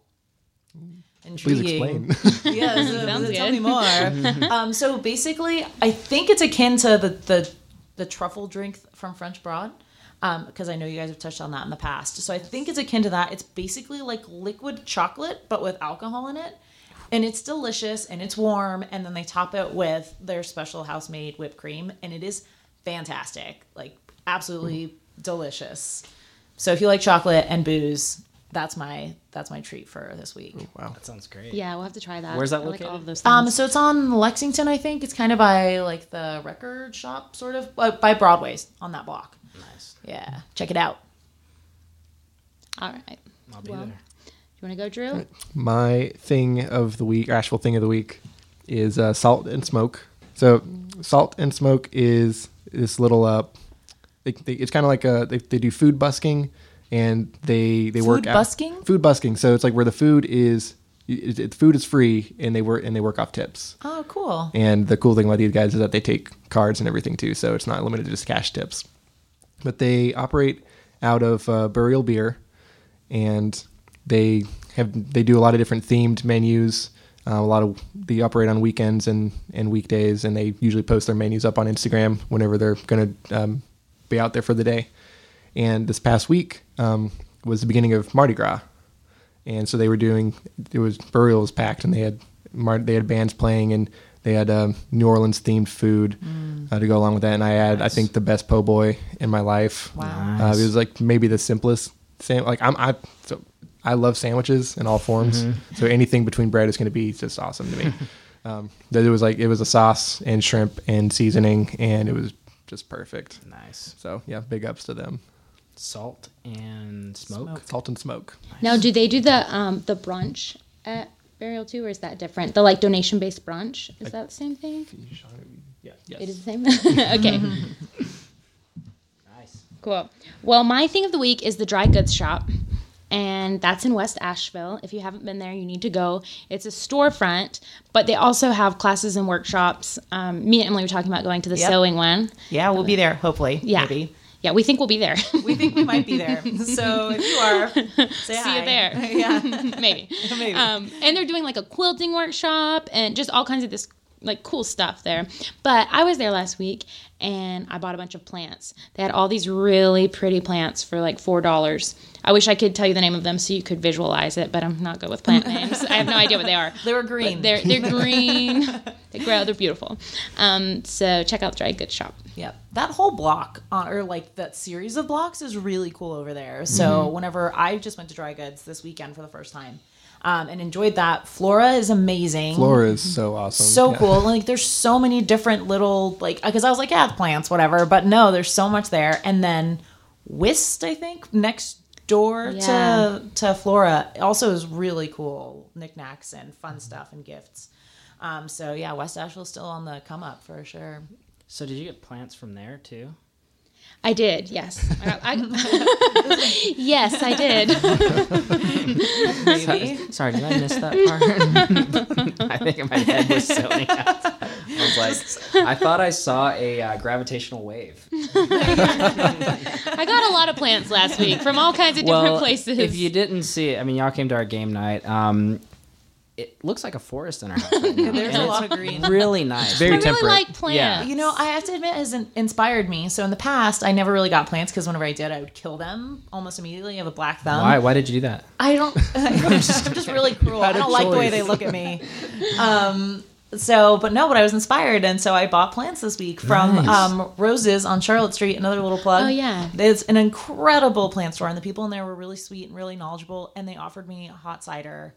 Please Intriguing. explain. Yeah, so, Sounds tell good. me more. um, so basically, I think it's akin to the the, the truffle drink from French Broad, because I know you guys have touched on that in the past. So I think it's akin to that. It's basically like liquid chocolate, but with alcohol in it, and it's delicious and it's warm. And then they top it with their special house made whipped cream, and it is fantastic, like absolutely delicious. So if you like chocolate and booze, that's my that's my treat for this week. Wow. that sounds great. Yeah, we'll have to try that. Where's that I like all of those things. Um, so it's on Lexington, I think. It's kind of by like the record shop, sort of by, by Broadway's on that block. Nice. Yeah, check it out. all right. I'll be Well, there. You want to go, Drew? My thing of the week, Asheville thing of the week, is uh, salt and smoke. So, salt and smoke is this little. Uh, they, they, it's kind of like a they, they do food busking, and they they work Food out- busking? Food busking. So it's like where the food is, it, it- food is free, and they work and they work off tips. Oh, cool. And the cool thing about these guys is that they take cards and everything too, so it's not limited to just cash tips. But they operate out of uh, Burial Beer, and they have they do a lot of different themed menus. Uh, a lot of they operate on weekends and and weekdays, and they usually post their menus up on Instagram whenever they're going to um, be out there for the day. And this past week um, was the beginning of Mardi Gras, and so they were doing it was burial was packed and they had they had bands playing and they had um, New Orleans themed food uh, to go along with that and I had I think the best po' boy in my life. Wow. Uh, it was like maybe the simplest sam- like I'm I so I love sandwiches in all forms so anything between bread is going to be just awesome to me. um, that it was like it was a sauce and shrimp and seasoning and it was just perfect. Nice. So yeah, big ups to them. Salt and smoke. Salt and smoke. Now, do they do the um the brunch at Burial too, or is that different? The like donation based brunch is that the same thing? Yeah. Yes. It is the same. okay, Nice. cool. Well, my thing of the week is the dry goods shop. And that's in West Asheville. If you haven't been there, you need to go. It's a storefront, but they also have classes and workshops. Um, me and Emily were talking about going to the Yep. sewing one. Yeah, we'll be there, hopefully. Yeah. Maybe. Yeah, we think we'll be there. We think we might be there. So if you are, See hi. you there. yeah. Maybe. Maybe. Um, and they're doing like a quilting workshop and just all kinds of this like cool stuff there. But I was there last week and I bought a bunch of plants. They had all these really pretty plants for like four dollars. I wish I could tell you the name of them so you could visualize it, but I'm not good with plant names. I have no idea what they are. They were green. They're they're green. they grow. They're beautiful. Um, so check out Dry Goods Shop. Yep. That whole block, uh, or like that series of blocks, is really cool over there. So Mm-hmm. whenever I just went to Dry Goods this weekend for the first time, um, and enjoyed that. Flora is amazing. Flora is so awesome. So Yeah. cool. Like there's so many different little like because I was like, yeah, plants, whatever. But no, there's so much there. And then Whist, I think, next door Yeah. to to Flora also is really cool. Knickknacks and fun stuff and gifts. Um, so yeah, West Asheville's still on the come up for sure. So did you get plants from there too? I did, yes. I I- yes, I did. Maybe. Sorry, did I miss that part? I think my head was zoning out. I was like, I thought I saw a uh, gravitational wave. I got a lot of plants last week from all kinds of different well, places. if you didn't see it, I mean, y'all came to our game night. Um, it looks like a forest in our house. Right now. There's And a lot of green. Really nice. Very I really temperate. like plants. You know, I have to admit, it has inspired me. So in the past, I never really got plants because whenever I did, I would kill them almost immediately. I have a black thumb. Why? Why did you do that? I don't. I'm just, I'm just really cruel. I don't like the way they look at me. Um. So, but no, but I was inspired, and so I bought plants this week from Nice. um, Roses on Charlotte Street. Another little plug. Oh, yeah. it's an incredible plant store, and the people in there were really sweet and really knowledgeable, and they offered me a hot cider.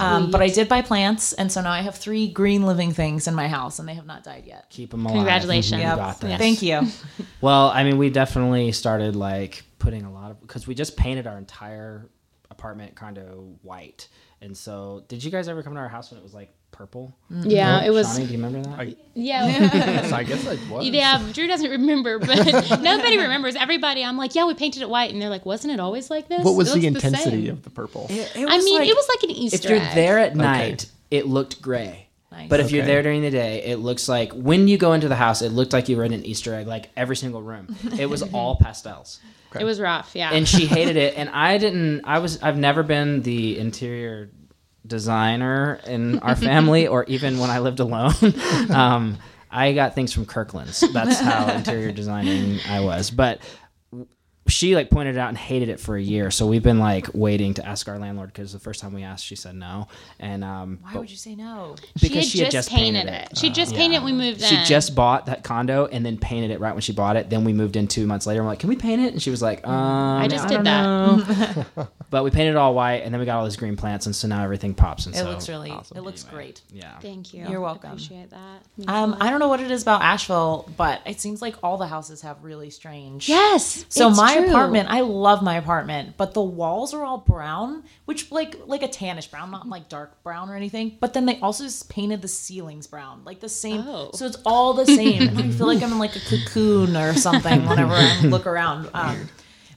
Um, but I did buy plants, and so now I have three green living things in my house, and they have not died yet. Keep them alive. Congratulations. You Yep. got this. Thank you. Well, I mean, we definitely started like putting a lot of because we just painted our entire apartment kind of white. And so, did you guys ever come to our house when it was like purple? Mm. yeah, it was. Shawnee, do you remember that? I, Yeah. yes, I guess I was. Yeah, Drew doesn't remember, but nobody remembers. Everybody, I'm like, yeah, we painted it white, and they're like, wasn't it always like this? What was It the intensity same." of the purple? It- it I mean, like- it was like an Easter. Egg. If you're egg. there at night, it looked gray. Nice. But if you're there during the day, it looks like when you go into the house, it looked like you were in an Easter egg, like every single room. It was all pastels. it was rough. Yeah. and she hated it and i didn't i was i've never been the interior designer in our family or even when i lived alone um, i got things from kirkland's. That's how interior designing i was. But she like pointed it out and hated it for a year so we've been like waiting to ask our landlord because the first time we asked she said no and um Why but would you say no? because she had just, painted, it. She just painted it. when We moved in. she just bought that condo and then painted it right when she bought it. Then we moved in two months later. I'm like, can we paint it? And she was like, um, I just don't did that. know." but we painted it all white, and then we got all these green plants, and so now everything pops. And It so, looks really. awesome. It looks Anyway, great. Yeah. Thank you. You're welcome. I appreciate that. Um, I don't know what it is about Asheville, but it seems like all the houses have really strange. yes. So it's my true. Apartment, I love my apartment, but the walls are all brown, which like like a tannish brown, not like dark brown or anything. But then they also just painted the ceilings brown, like the same. Oh. So it's all the same, and I feel like I'm in like a cocoon or something whenever I look around. Um,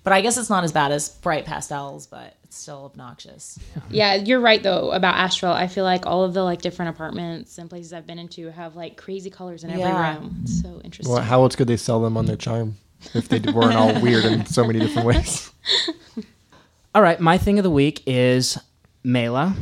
but I guess it's not as bad as bright pastels, but it's still obnoxious. Yeah, you're right though about Asheville. I feel like all of the like different apartments and places I've been into have like crazy colors in every Yeah. room. It's so interesting. Well, how else could they sell them on their charm if they weren't all weird in so many different ways? All right, my thing of the week is Mela,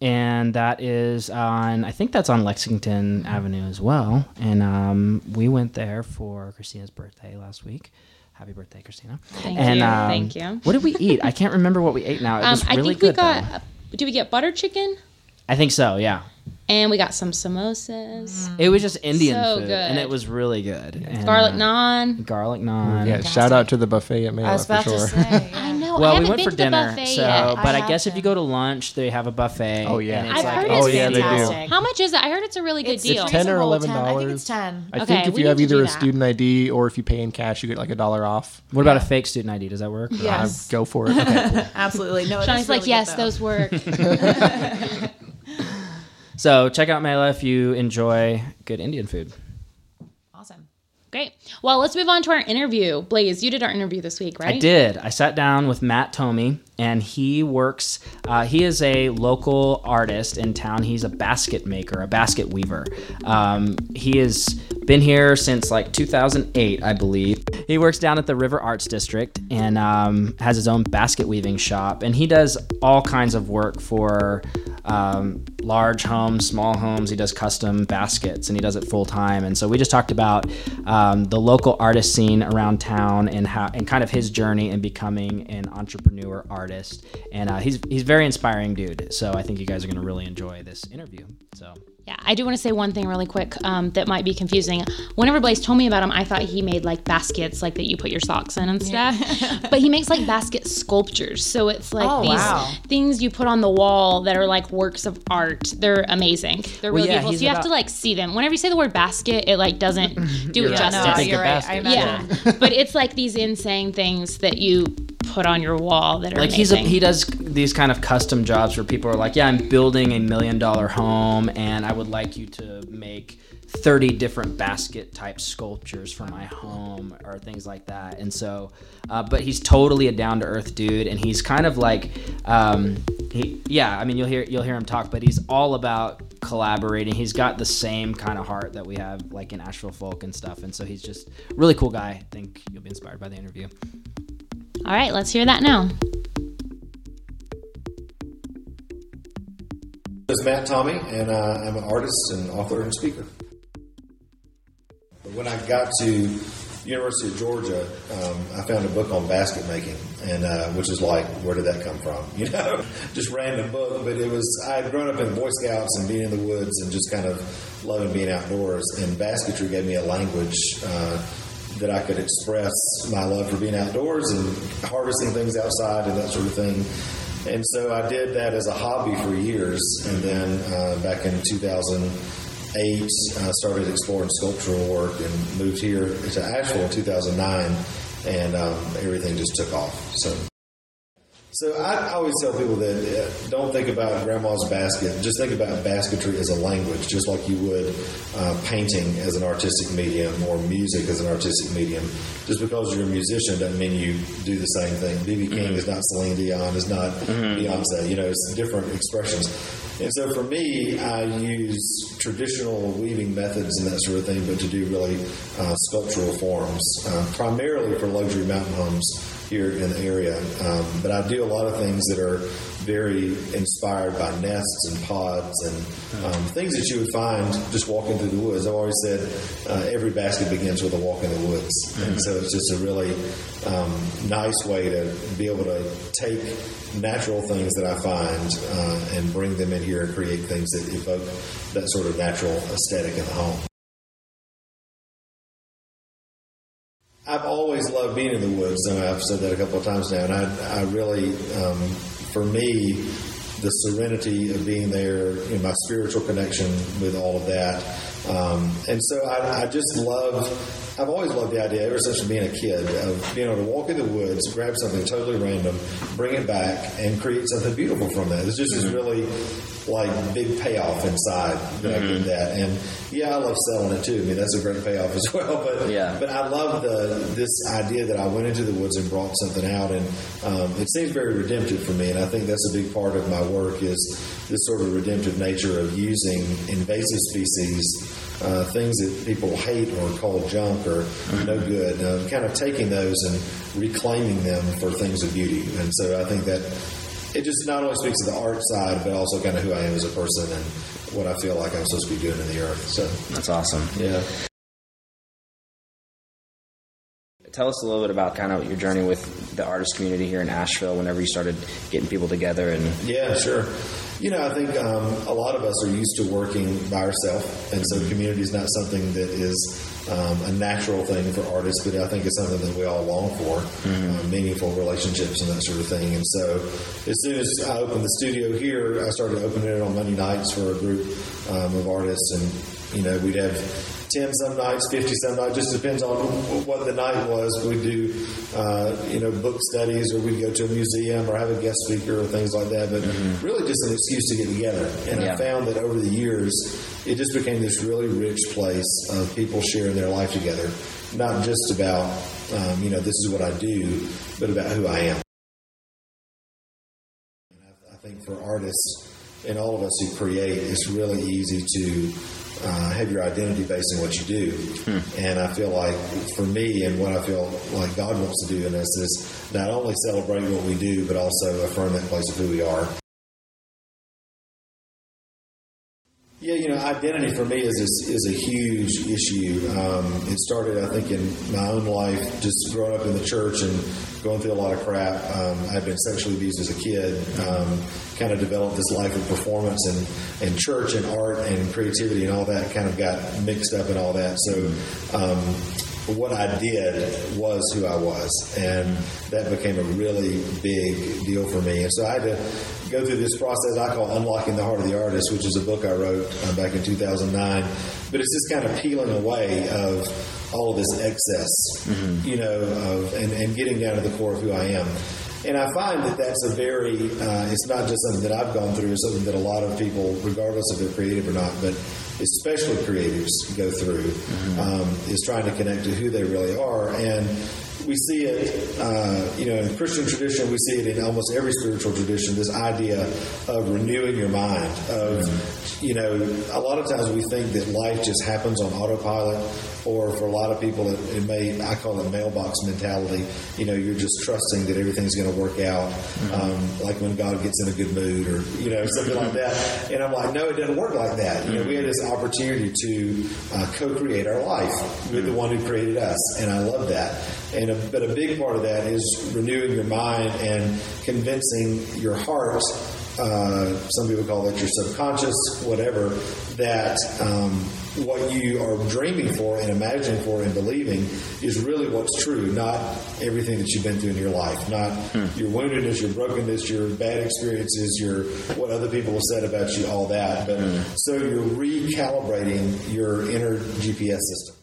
and that is on. I think that's on Lexington Avenue as well. And um, we went there for Christina's birthday last week. Happy birthday, Christina! Thank and, you. um, Thank you. What did we eat? I can't remember what we ate now. It Um, was I really think we good. got. though. Did we get butter chicken? I think so. Yeah. And we got some samosas, It was just Indian So food, and it was really good. And, garlic uh, naan. Garlic naan. Yeah, shout out to the buffet at Mela I was for about sure. to say. I know. I Well, we haven't went been for to the dinner, buffet so yet. but I, I guess have if you go to lunch, they have a buffet. Oh, yeah. and it's I've like, heard oh, it's yeah, they do. fantastic. How much is it? I heard it's a really good It's, deal. it's 10 or $11 I think it's ten. I Okay, think if we you have need to either a that. student ID or if you pay in cash, you get like a dollar off. What about a fake student ID? Does that work? Yes. Uh, go for it. Absolutely. No, it Shawnee's is like, yes, those work. So check out Mela if you enjoy good Indian food. Awesome. Great. Well, let's move on to our interview. Blaze, you did our interview this week, right? I did. I sat down with Matt Tommey, and he works. Uh, he is a local artist in town. He's a basket maker, a basket weaver. Um, he has been here since like 2008, I believe. He works down at the River Arts District and um, has his own basket weaving shop. And he does all kinds of work for um, large homes, small homes. He does custom baskets and he does it full time. And so we just talked about um, the local artist scene around town and how and kind of his journey in becoming an entrepreneur artist. And uh, he's he's very inspiring dude. So I think you guys are going to really enjoy this interview. So. Yeah, I do want to say one thing really quick um, that might be confusing. Whenever Blaze told me about him, I thought he made like baskets, like that you put your socks in and stuff. but he makes like basket sculptures. So it's like Oh, these wow. things you put on the wall that are like works of art. They're amazing. They're Well, really yeah, beautiful. So you have to like see them. Whenever you say the word basket, it like doesn't do it right. justice. No, you're right. I basket. Yeah, but it's like these insane things that you put on your wall that are like he's a, he does these kind of custom jobs where people are like yeah i'm building a million dollar home and i would like you to make 30 different basket type sculptures for my home or things like that. And so uh, but he's totally a down to earth dude and he's kind of like um, he, yeah i mean you'll hear you'll hear him talk but he's all about collaborating. He's got the same kind of heart that we have like in asheville folk and stuff and so he's just really cool guy. I think you'll be inspired by the interview. All right, let's hear that now. Is Matt Tommey, and uh, I'm an artist and author and speaker. But when I got to University of Georgia, um, I found a book on basket making, and uh, which is like, where did that come from? You know, just random book. But it was I had grown up in Boy Scouts and being in the woods and just kind of loving being outdoors. And basketry gave me a language. Uh, that I could express my love for being outdoors and harvesting things outside and that sort of thing. And so I did that as a hobby for years. And then uh, back in 2008, I started exploring sculptural work and moved here to Asheville in 2009. And um, everything just took off. So. So I always tell people that uh, don't think about grandma's basket. Just think about basketry as a language, just like you would uh, painting as an artistic medium or music as an artistic medium. Just because you're a musician doesn't mean you do the same thing. BB King is not Celine Dion, is not Beyonce. You know, it's different expressions. And so for me, I use traditional weaving methods and that sort of thing, but to do really uh, sculptural forms, uh, primarily for luxury mountain homes here in the area. Um, but I do a lot of things that are very inspired by nests and pods and um, things that you would find just walking through the woods. I've always said uh, every basket begins with a walk in the woods. And so it's just a really um, nice way to be able to take natural things that I find uh, and bring them in here and create things that evoke that sort of natural aesthetic in the home. I've always loved being in the woods, and I've said that a couple of times now. And I, I really, um, for me, the serenity of being there, know, my spiritual connection with all of that, um, and so I, I just love. I've always loved the idea, ever since being a kid, of being able to walk in the woods, grab something totally random, bring it back, and create something beautiful from that. It's just this really like big payoff inside that get that. And yeah, I love selling it too. I mean, that's a great payoff as well. But Yeah. but I love the this idea that I went into the woods and brought something out, and um, it seems very redemptive for me. And I think that's a big part of my work is this sort of redemptive nature of using invasive species. Uh, things that people hate or call junk or no good, uh, kind of taking those and reclaiming them for things of beauty. And so I think that it just not only speaks to the art side, but also kind of who I am as a person and what I feel like I'm supposed to be doing in the earth. So, that's awesome yeah. Tell us a little bit about kind of your journey with the artist community here in Asheville. Whenever you started getting people together, and Yeah, sure. You know, I think um, a lot of us are used to working by ourselves, and so community is not something that is um, a natural thing for artists, but I think it's something that we all long for uh, meaningful relationships and that sort of thing. And so, as soon as I opened the studio here, I started opening it on Monday nights for a group um, of artists, and you know, we'd have 10 some nights, 50 some nights, just depends on what the night was. We'd do, uh, you know, book studies or we'd go to a museum or have a guest speaker or things like that, but really just an excuse to get together. And Yeah. I found that over the years, it just became this really rich place of people sharing their life together, not just about, um, you know, this is what I do, but about who I am. And I, I think for artists and all of us who create, it's really easy to uh, have your identity based on what you do. And I feel like for me and what I feel like God wants to do in us is not only celebrate what we do, but also affirm that place of who we are. Yeah, you know, identity for me is is, is a huge issue. Um, it started, I think, in my own life, just growing up in the church and going through a lot of crap. Um, I'd been sexually abused as a kid. Um, kind of developed this life of performance and and church and art and creativity and all that. Kind of got mixed up in all that. So. Um, what I did was who I was, and that became a really big deal for me. And so I had to go through this process I call Unlocking the Heart of the Artist, which is a book I wrote uh, back in 2009. But it's just kind of peeling away of all of this excess, you know, of, and, and getting down to the core of who I am. And I find that that's a very, uh, it's not just something that I've gone through, it's something that a lot of people, regardless if they're creative or not, but especially creatives go through, um, is trying to connect to who they really are. And we see it, uh, you know, in Christian tradition, we see it in almost every spiritual tradition. This idea of renewing your mind. Of, you know, a lot of times we think that life just happens on autopilot, or for a lot of people, it, it may. I call it mailbox mentality. You know, you're just trusting that everything's going to work out, um, like when God gets in a good mood, or you know, something like that. And I'm like, no, it doesn't work like that. You know, we had this opportunity to uh, co-create our life with the one who created us, and I love that. And a, but a big part of that is renewing your mind and convincing your heart. Uh, some people call that your subconscious, whatever. That um, what you are dreaming for and imagining for and believing is really what's true, not everything that you've been through in your life, not your woundedness, your brokenness, your bad experiences, your what other people have said about you, all that. But so you're recalibrating your inner GPS system.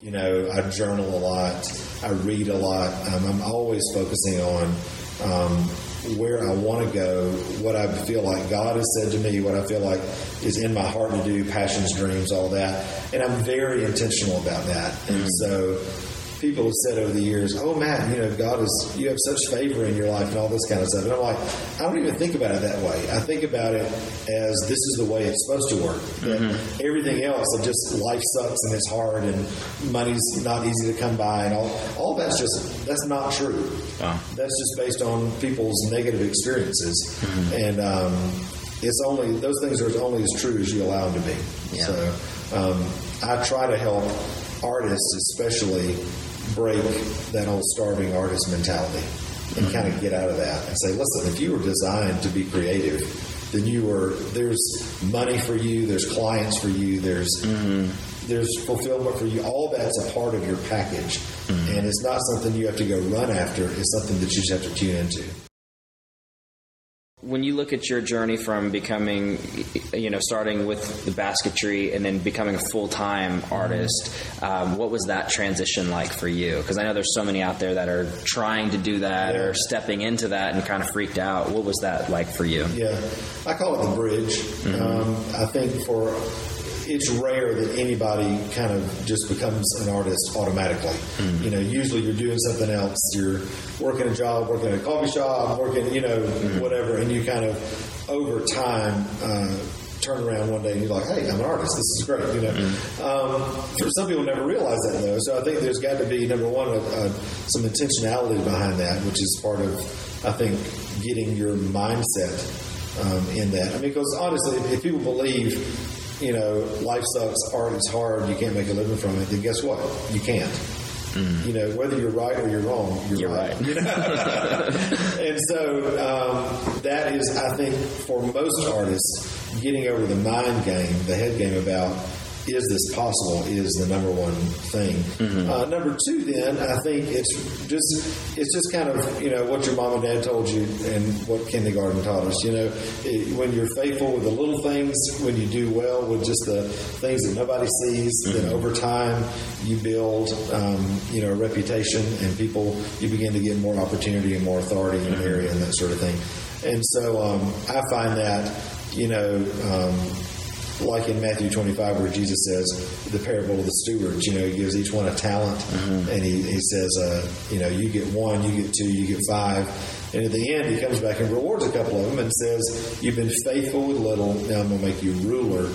You know, I journal a lot. I read a lot. Um, I'm always focusing on um, where I want to go, what I feel like God has said to me, what I feel like is in my heart to do, passions, dreams, all that. And I'm very intentional about that. And mm-hmm. so people have said over the years, "Oh, Matt, you know, God is you have such favor in your life and all this kind of stuff." And I'm like, I don't even think about it that way. I think about it as this is the way it's supposed to work. That everything else of just life sucks and it's hard and money's not easy to come by and all all that's just that's not true. That's just based on people's negative experiences, and um, it's only those things are only as true as you allow them to be. Yeah. So um, I try to help artists, especially, break that old starving artist mentality and kind of get out of that and say, listen, if you were designed to be creative, then you were there's money for you, there's clients for you, there's mm-hmm. there's fulfillment for you. All that's a part of your package, mm-hmm. and it's not something you have to go run after. It's something that you just have to tune into. When you look at your journey from becoming, you know, starting with the basketry and then becoming a full time artist, um, what was that transition like for you? Because I know there's so many out there that are trying to do that or stepping into that and kind of freaked out. What was that like for you? Yeah, I call it the bridge. Um, I think for it's rare that anybody kind of just becomes an artist automatically. You know, usually you're doing something else. You're working a job, working at a coffee shop, working, you know, whatever, and you kind of over time. Uh, Turn around one day and you're like, "Hey, I'm an artist. This is great." You know, um, for some people never realize that though. So I think there's got to be number one, uh, some intentionality behind that, which is part of, I think, getting your mindset um, in that. I mean, because honestly, if, if people believe, you know, life sucks, art is hard, you can't make a living from it, then guess what? You can't. You know, whether you're right or you're wrong, you're, You're right. right. And so um, that is, I think, for most artists, getting over the mind game, the head game about is this possible is the number one thing. Uh, number two, then I think it's just it's just kind of you know what your mom and dad told you and what kindergarten taught us. You know, it, when you're faithful with the little things, when you do well with just the things that nobody sees, then over time you build um, you know a reputation and people you begin to get more opportunity and more authority in an area and that sort of thing. And so um, I find that you know. Um, like in Matthew 25, where Jesus says the parable of the stewards, you know, he gives each one a talent, and he, he says, uh, you know, you get one, you get two, you get five. And at the end, he comes back and rewards a couple of them and says, You've been faithful with little, now I'm going to make you ruler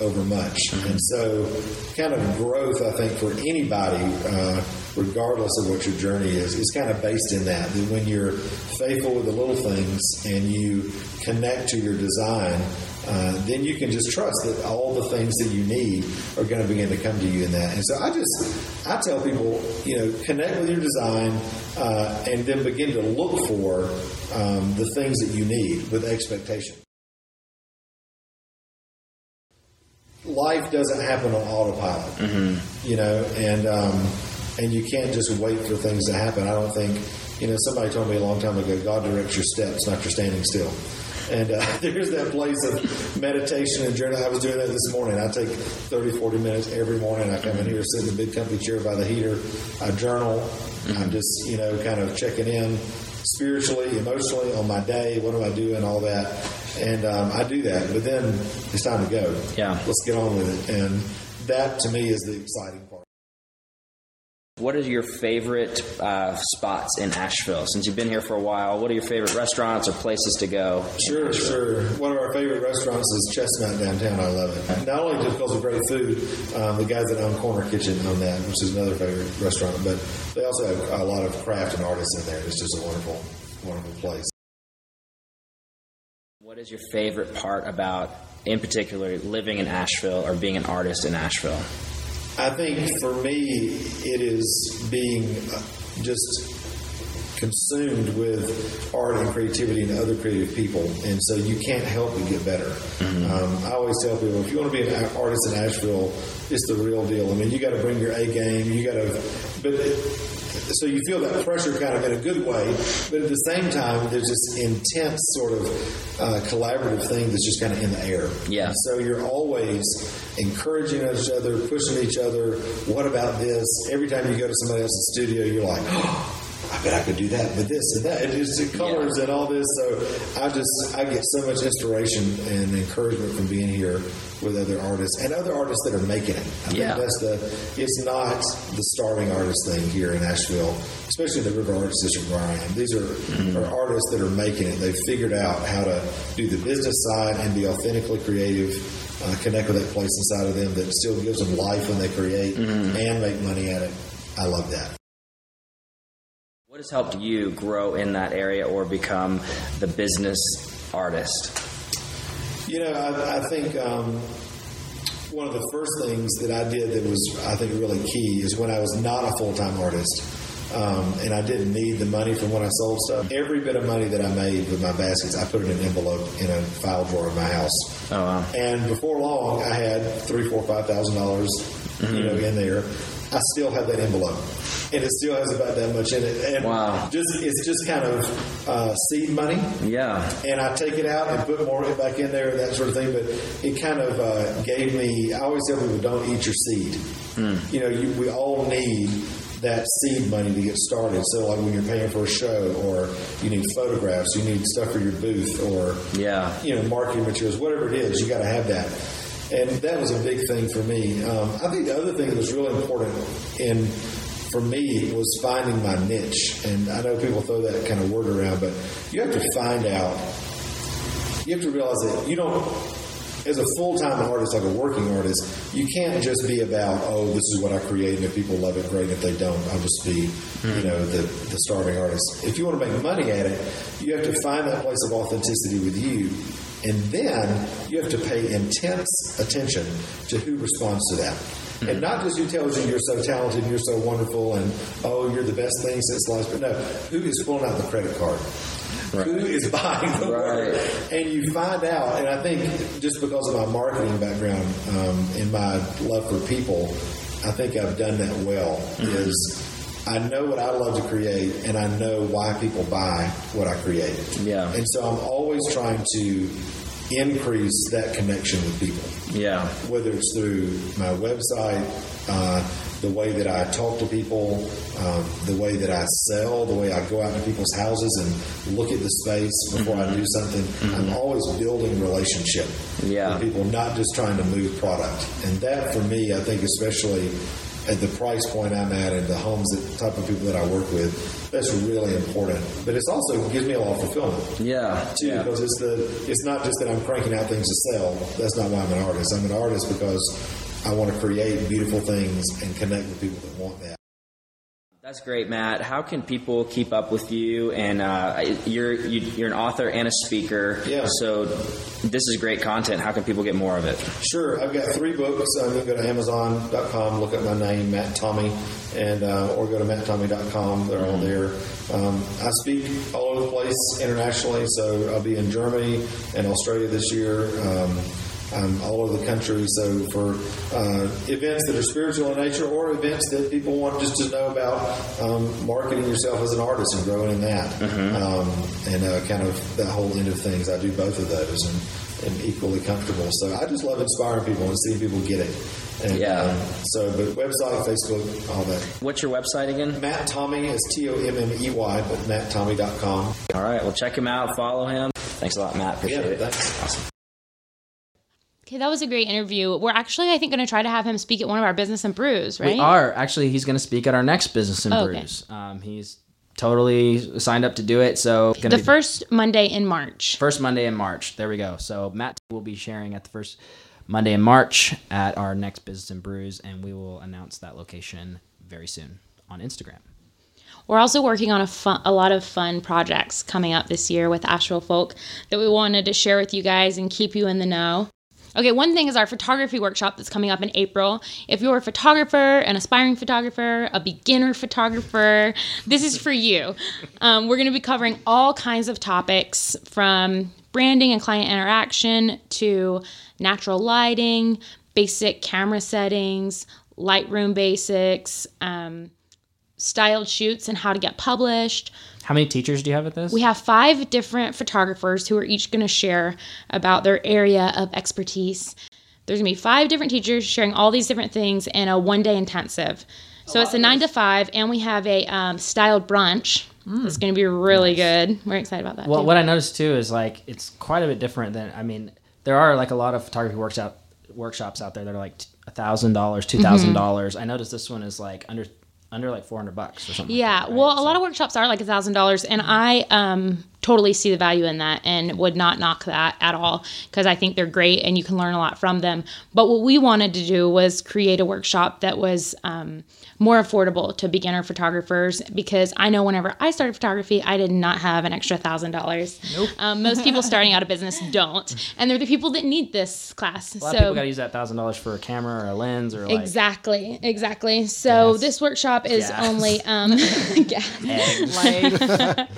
over much. And so, kind of growth, I think, for anybody, uh, regardless of what your journey is, is kind of based in that. That when you're faithful with the little things and you connect to your design, uh, then you can just trust that all the things that you need are going to begin to come to you in that. And so I just, I tell people, you know, connect with your design uh, and then begin to look for um, the things that you need with expectation. Life doesn't happen on autopilot, you know, and um, and you can't just wait for things to happen. I don't think, you know, somebody told me a long time ago, God directs your steps, not your standing still. And uh, there's that place of meditation and journal. I was doing that this morning. I take 30, 40 minutes every morning. I come in here, sit in the big comfy chair by the heater. I journal. I'm just, you know, kind of checking in spiritually, emotionally on my day. What am I doing? All that. And um, I do that. But then it's time to go. Yeah. Let's get on with it. And that to me is the exciting. What are your favorite uh, spots in Asheville? Since you've been here for a while, what are your favorite restaurants or places to go? Sure, sure. One of our favorite restaurants is Chestnut downtown. I love it. Not only just because of great food, um, the guys that own Corner Kitchen own that, which is another favorite restaurant, but they also have a lot of craft and artists in there. It's just a wonderful, wonderful place. What is your favorite part about, in particular, living in Asheville or being an artist in Asheville? I think for me, it is being just consumed with art and creativity and other creative people, and so you can't help but get better. Um, I always tell people if you want to be an artist in Asheville, it's the real deal. I mean, you got to bring your A game. You got to, but. So you feel that pressure kind of in a good way, but at the same time, there's this intense sort of uh, collaborative thing that's just kind of in the air. Yeah. And so you're always encouraging each other, pushing each other. What about this? Every time you go to somebody else's studio, you're like, oh, I bet I could do that, but this and that. It just it colors and all this. So I just I get so much inspiration and encouragement from being here with other artists and other artists that are making it. I Yeah. think that's the. It's not the starving artist thing here in Asheville, especially in the River Arts District where I am. These are, are artists that are making it. They've figured out how to do the business side and be authentically creative. Uh, connect with that place inside of them that still gives them life when they create and make money at it. I love that. What has helped you grow in that area or become the business artist? You know, I, I think um, one of the first things that I did that was, I think, really key is when I was not a full time artist um, and I didn't need the money from when I sold stuff. Every bit of money that I made with my baskets, I put in an envelope in a file drawer in my house. Oh, wow. And before long, I had three, four, five thousand dollars, you know, in there. I still have that envelope, and it still has about that much in it. And Wow. just it's just kind of uh, seed money Yeah. and I take it out and put more back in there and that sort of thing. But it kind of uh, gave me. I always tell people, don't eat your seed. You know, you, we all need that seed money to get started. So, like when you're paying for a show, or you need photographs, you need stuff for your booth, or Yeah. you know, marketing materials, whatever it is, you got to have that. And that was a big thing for me. Um, I think the other thing that was really important in for me was finding my niche. And I know people throw that kind of word around, but you have to find out. You have to realize that you don't, as a full time artist, like a working artist, you can't just be about, oh, this is what I create, and if people love it, great. If they don't, I'll just be, you know, the, the starving artist. If you want to make money at it, you have to find that place of authenticity with you. And then you have to pay intense attention to who responds to that. And not just who tells you you're so talented, you're so wonderful, and oh, you're the best thing since sliced bread. No, who is pulling out the credit card? Who is buying the work? And you find out, and I think just because of my marketing background um, and my love for people, I think I've done that well. Is I know what I love to create, and I know why people buy what I create. Yeah. And so I'm always trying to increase that connection with people Yeah. whether it's through my website, uh, the way that I talk to people, um, the way that I sell, the way I go out to people's houses and look at the space before I do something. I'm always building relationship Yeah. with people, not just trying to move product. And that, for me, I think, especially at the price point I'm at and the homes that type of people that I work with, that's really important. But it's also gives me a lot of fulfillment Yeah. too, yeah. because it's the it's not just that I'm cranking out things to sell. That's not why I'm an artist. I'm an artist because I want to create beautiful things and connect with people that want that. That's great, Matt. How can people keep up with you? And uh, you're you, you're an author and a speaker. Yeah. So this is great content. How can people get more of it? Sure, I've got three books. Um, you can go to Amazon.com, look up my name, Matt Tommey, and uh, or go to MattTommey.com. They're all there. Um, I speak all over the place internationally, so I'll be in Germany and Australia this year. Um, I'm all over the country, so for uh, events that are spiritual in nature or events that people want just to know about um, marketing yourself as an artist and growing in that, um, and uh, kind of that whole end of things. I do both of those and am equally comfortable. So I just love inspiring people and seeing people get it. And, Yeah. um, so, but website, Facebook, all that. What's your website again? Matt Tommey is T O M M E Y, but MattTommey.com. All right. Well, check him out. Follow him. Thanks a lot, Matt. Appreciate Yeah, it. thanks. Awesome. Okay, that was a great interview. We're actually, I think, going to try to have him speak at one of our business and brews, right? We are actually. He's going to speak at our next business and Oh, okay. Um, he's totally signed up to do it. So The be- first Monday in March. first Monday in March. There we go. So Matt will be sharing at the first Monday in March at our next business and brews, and we will announce that location very soon on Instagram. We're also working on a fun, a lot of fun projects coming up this year with Asheville Folk that we wanted to share with you guys and keep you in the know. Okay, one thing is our photography workshop that's coming up in April. If you're a photographer, an aspiring photographer, a beginner photographer, this is for you. Um, we're going to be covering all kinds of topics from branding and client interaction to natural lighting, basic camera settings, Lightroom basics, um, styled shoots and how to get published. How many teachers do you have at this? We have five different photographers who are each going to share about their area of expertise. There's going to be five different teachers sharing all these different things in a one day intensive. So it's a nine to five, and we have a um, styled brunch. It's going to be really good. We're excited about that. Well, too. what I noticed too is like it's quite a bit different than I mean, there are like a lot of photography workshop workshops out there that are like a thousand dollars, two thousand dollars. I noticed this one is like under under like four hundred bucks or something. Yeah, like that, right? well, a So- lot of workshops are like a thousand dollars, and I um, totally see the value in that, and would not knock that at all because I think they're great, and you can learn a lot from them. But what we wanted to do was create a workshop that was um, more affordable to beginner photographers because I know whenever I started photography, I did not have an extra thousand dollars. Nope. Um, most people starting out a business don't, and they're the people that need this class. a lot so of people got to use that thousand dollars for a camera or a lens or like Exactly, exactly. So Gas. this workshop is Gas. only um gas.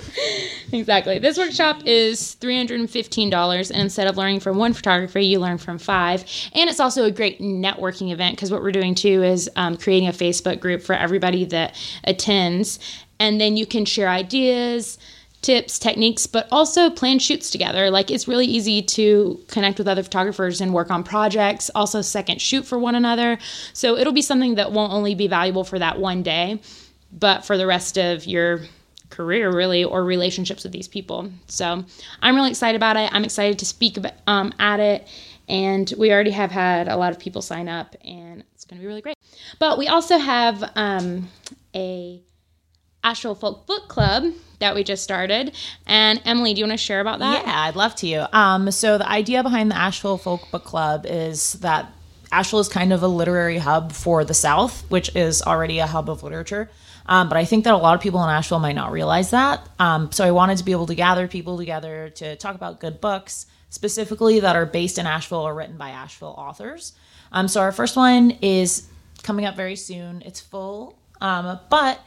exactly. This workshop is $315 and instead of learning from one photographer, you learn from five. And it's also a great networking event because what we're doing too is um, creating a Facebook group for everybody that attends and then you can share ideas, tips, techniques, but also plan shoots together. Like it's really easy to connect with other photographers and work on projects, also second shoot for one another. So it'll be something that won't only be valuable for that one day, but for the rest of your career really or relationships with these people. So I'm really excited about it. I'm excited to speak about, um, at it and we already have had a lot of people sign up and it's going to be really great. But we also have um, a Asheville Folk Book Club that we just started. And Emily, do you want to share about that? Yeah, I'd love to. Um, so the idea behind the Asheville Folk Book Club is that Asheville is kind of a literary hub for the South, which is already a hub of literature. Um, but I think that a lot of people in Asheville might not realize that. Um, so I wanted to be able to gather people together to talk about good books, specifically that are based in Asheville or written by Asheville authors. Um, so our first one is coming up very soon. It's full, um, but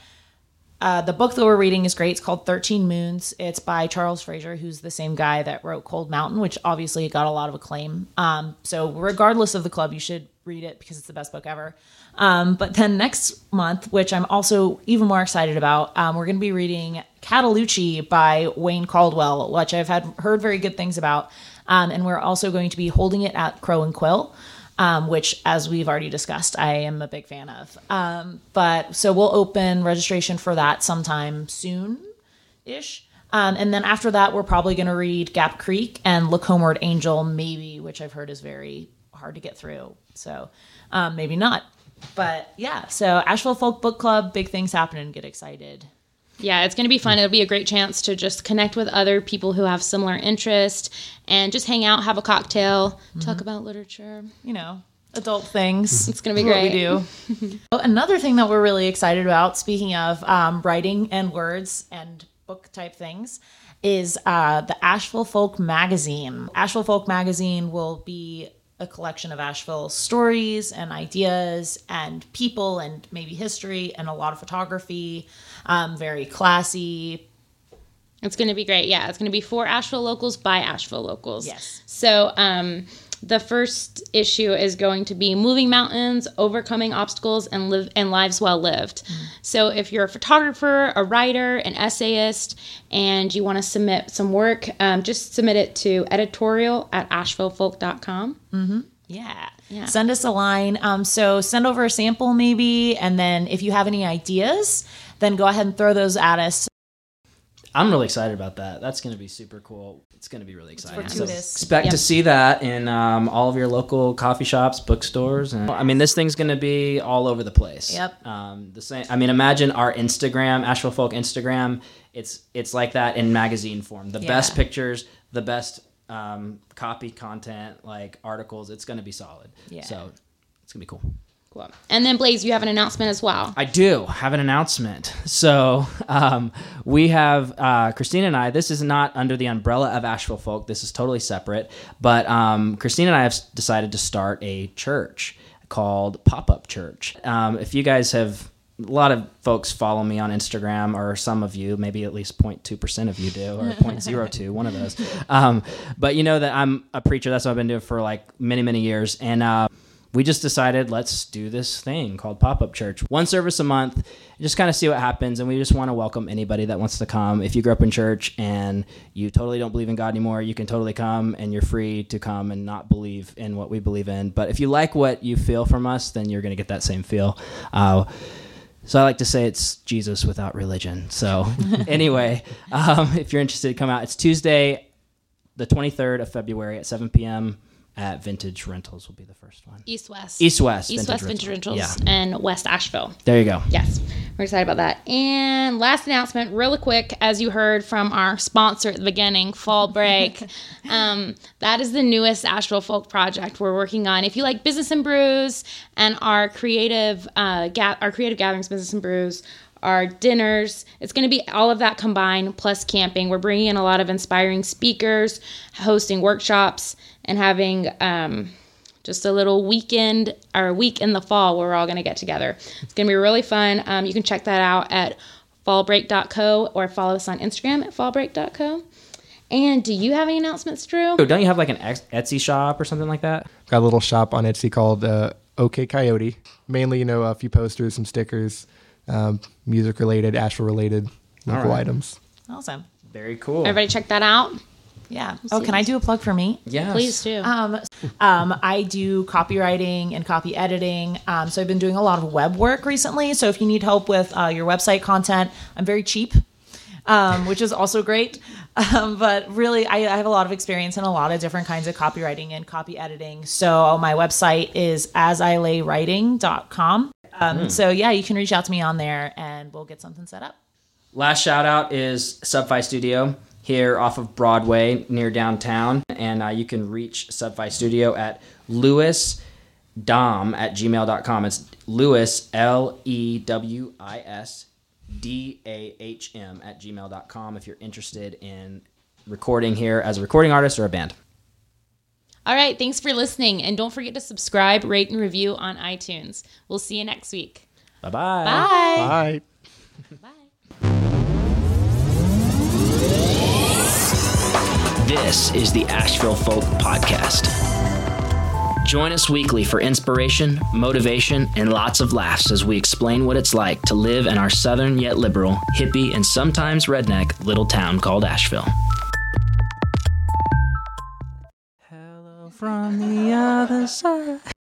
uh, the book that we're reading is great. It's called 13 Moons. It's by Charles Frazier, who's the same guy that wrote Cold Mountain, which obviously got a lot of acclaim. Um, so, regardless of the club, you should read it because it's the best book ever. Um, but then next month, which I'm also even more excited about, um, we're going to be reading Cataloochee by Wayne Caldwell, which I've had heard very good things about. Um, and we're also going to be holding it at Crow and Quill um, which, as we've already discussed, I am a big fan of. Um, but so we'll open registration for that sometime soon ish. Um, and then after that, we're probably going to read Gap Creek and Look Homeward Angel, maybe, which I've heard is very hard to get through. So um, maybe not. But yeah, so Asheville Folk Book Club, big things happening. Get excited. Yeah, it's going to be fun. It'll be a great chance to just connect with other people who have similar interest and just hang out, have a cocktail, talk about literature. You know, adult things. It's going to be what we do. Oh, Another thing that we're really excited about, speaking of um, writing and words and book type things, is uh, the Asheville Folk Magazine. Asheville Folk Magazine will be a collection of Asheville stories and ideas and people and maybe history and a lot of photography. Um, very classy. It's going to be great. Yeah, it's going to be for Asheville locals by Asheville locals. Yes. So, um, the first issue is going to be moving mountains, overcoming obstacles, and live and lives well lived. So, if you're a photographer, a writer, an essayist, and you want to submit some work, um, just submit it to editorial at ashevillefolk.com. Yeah. Yeah. Send us a line. Um, so send over a sample maybe, and then if you have any ideas, then go ahead and throw those at us. I'm really excited about that. That's going to be super cool. It's going to be really exciting. So expect Yep. to see that in um, all of your local coffee shops, bookstores, and I mean, this thing's going to be all over the place. Yep. Um, the same. I mean, imagine our Instagram, Asheville Folk Instagram. It's it's like that in magazine form. The best pictures, the best um, copy content, like articles. It's going to be solid. Yeah. So it's going to be cool. Cool. And then, Blaze, you have an announcement as well. I do have an announcement. So um, we have uh, Christina and I. This is not under the umbrella of Asheville Folk. This is totally separate. But um, Christina and I have decided to start a church called Pop Up Church. Um, if you guys have. A lot of folks follow me on Instagram, or some of you, maybe at least 0.2% of you do, or 0.02, one of those. Um, but you know that I'm a preacher. That's what I've been doing for like many, many years. And uh, we just decided let's do this thing called pop up church. One service a month, just kind of see what happens. And we just want to welcome anybody that wants to come. If you grew up in church and you totally don't believe in God anymore, you can totally come and you're free to come and not believe in what we believe in. But if you like what you feel from us, then you're going to get that same feel. Uh, so I like to say it's Jesus without religion. So anyway, um, if you're interested, come out. It's Tuesday, the 23rd of February at 7 p.m. at Vintage Rentals will be the first one. East West. East West. East West Vintage Rental. Rentals Yeah. and West Asheville. There you go. Yes, we're excited about that. And last announcement, really quick, as you heard from our sponsor at the beginning, Fall Break. um, that is the newest Asheville Folk project we're working on. If you like business and brews and our creative, uh, ga- our creative gatherings, business and brews. Our dinners, it's going to be all of that combined plus camping. We're bringing in a lot of inspiring speakers, hosting workshops, and having um, just a little weekend or week in the fall where we're all going to get together. It's going to be really fun. Um, you can check that out at fallbreak.co or follow us on Instagram at fallbreak.co. And do you have any announcements, Drew? Oh, don't you have like an Etsy shop or something like that? I've got a little shop on Etsy called uh, OK Coyote. Mainly, you know, a few posters, some stickers, um, music related, Asheville related local right. items. Awesome. Very cool. Everybody check that out. Yeah. Oh, can I do a plug for me? Yeah. Please do. Um, um, I do copywriting and copy editing. Um, so I've been doing a lot of web work recently. So if you need help with uh, your website content, I'm very cheap, um, which is also great. Um, but really, I, I have a lot of experience in a lot of different kinds of copywriting and copy editing. So my website is asilaywriting.com. Um, So yeah, you can reach out to me on there and we'll get something set up. Last shout out is Subfi Studio here off of Broadway near downtown. And uh, you can reach Subfi Studio at Lewis Dahm at gmail.com. It's Lewis, L E W I S D A H M at gmail.com if you're interested in recording here as a recording artist or a band. All right. Thanks for listening. And don't forget to subscribe, rate, and review on iTunes. We'll see you next week. Bye bye. Bye. Bye. This is the Asheville Folk Podcast. Join us weekly for inspiration, motivation, and lots of laughs as we explain what it's like to live in our southern yet liberal, hippie, and sometimes redneck little town called Asheville. From the other side.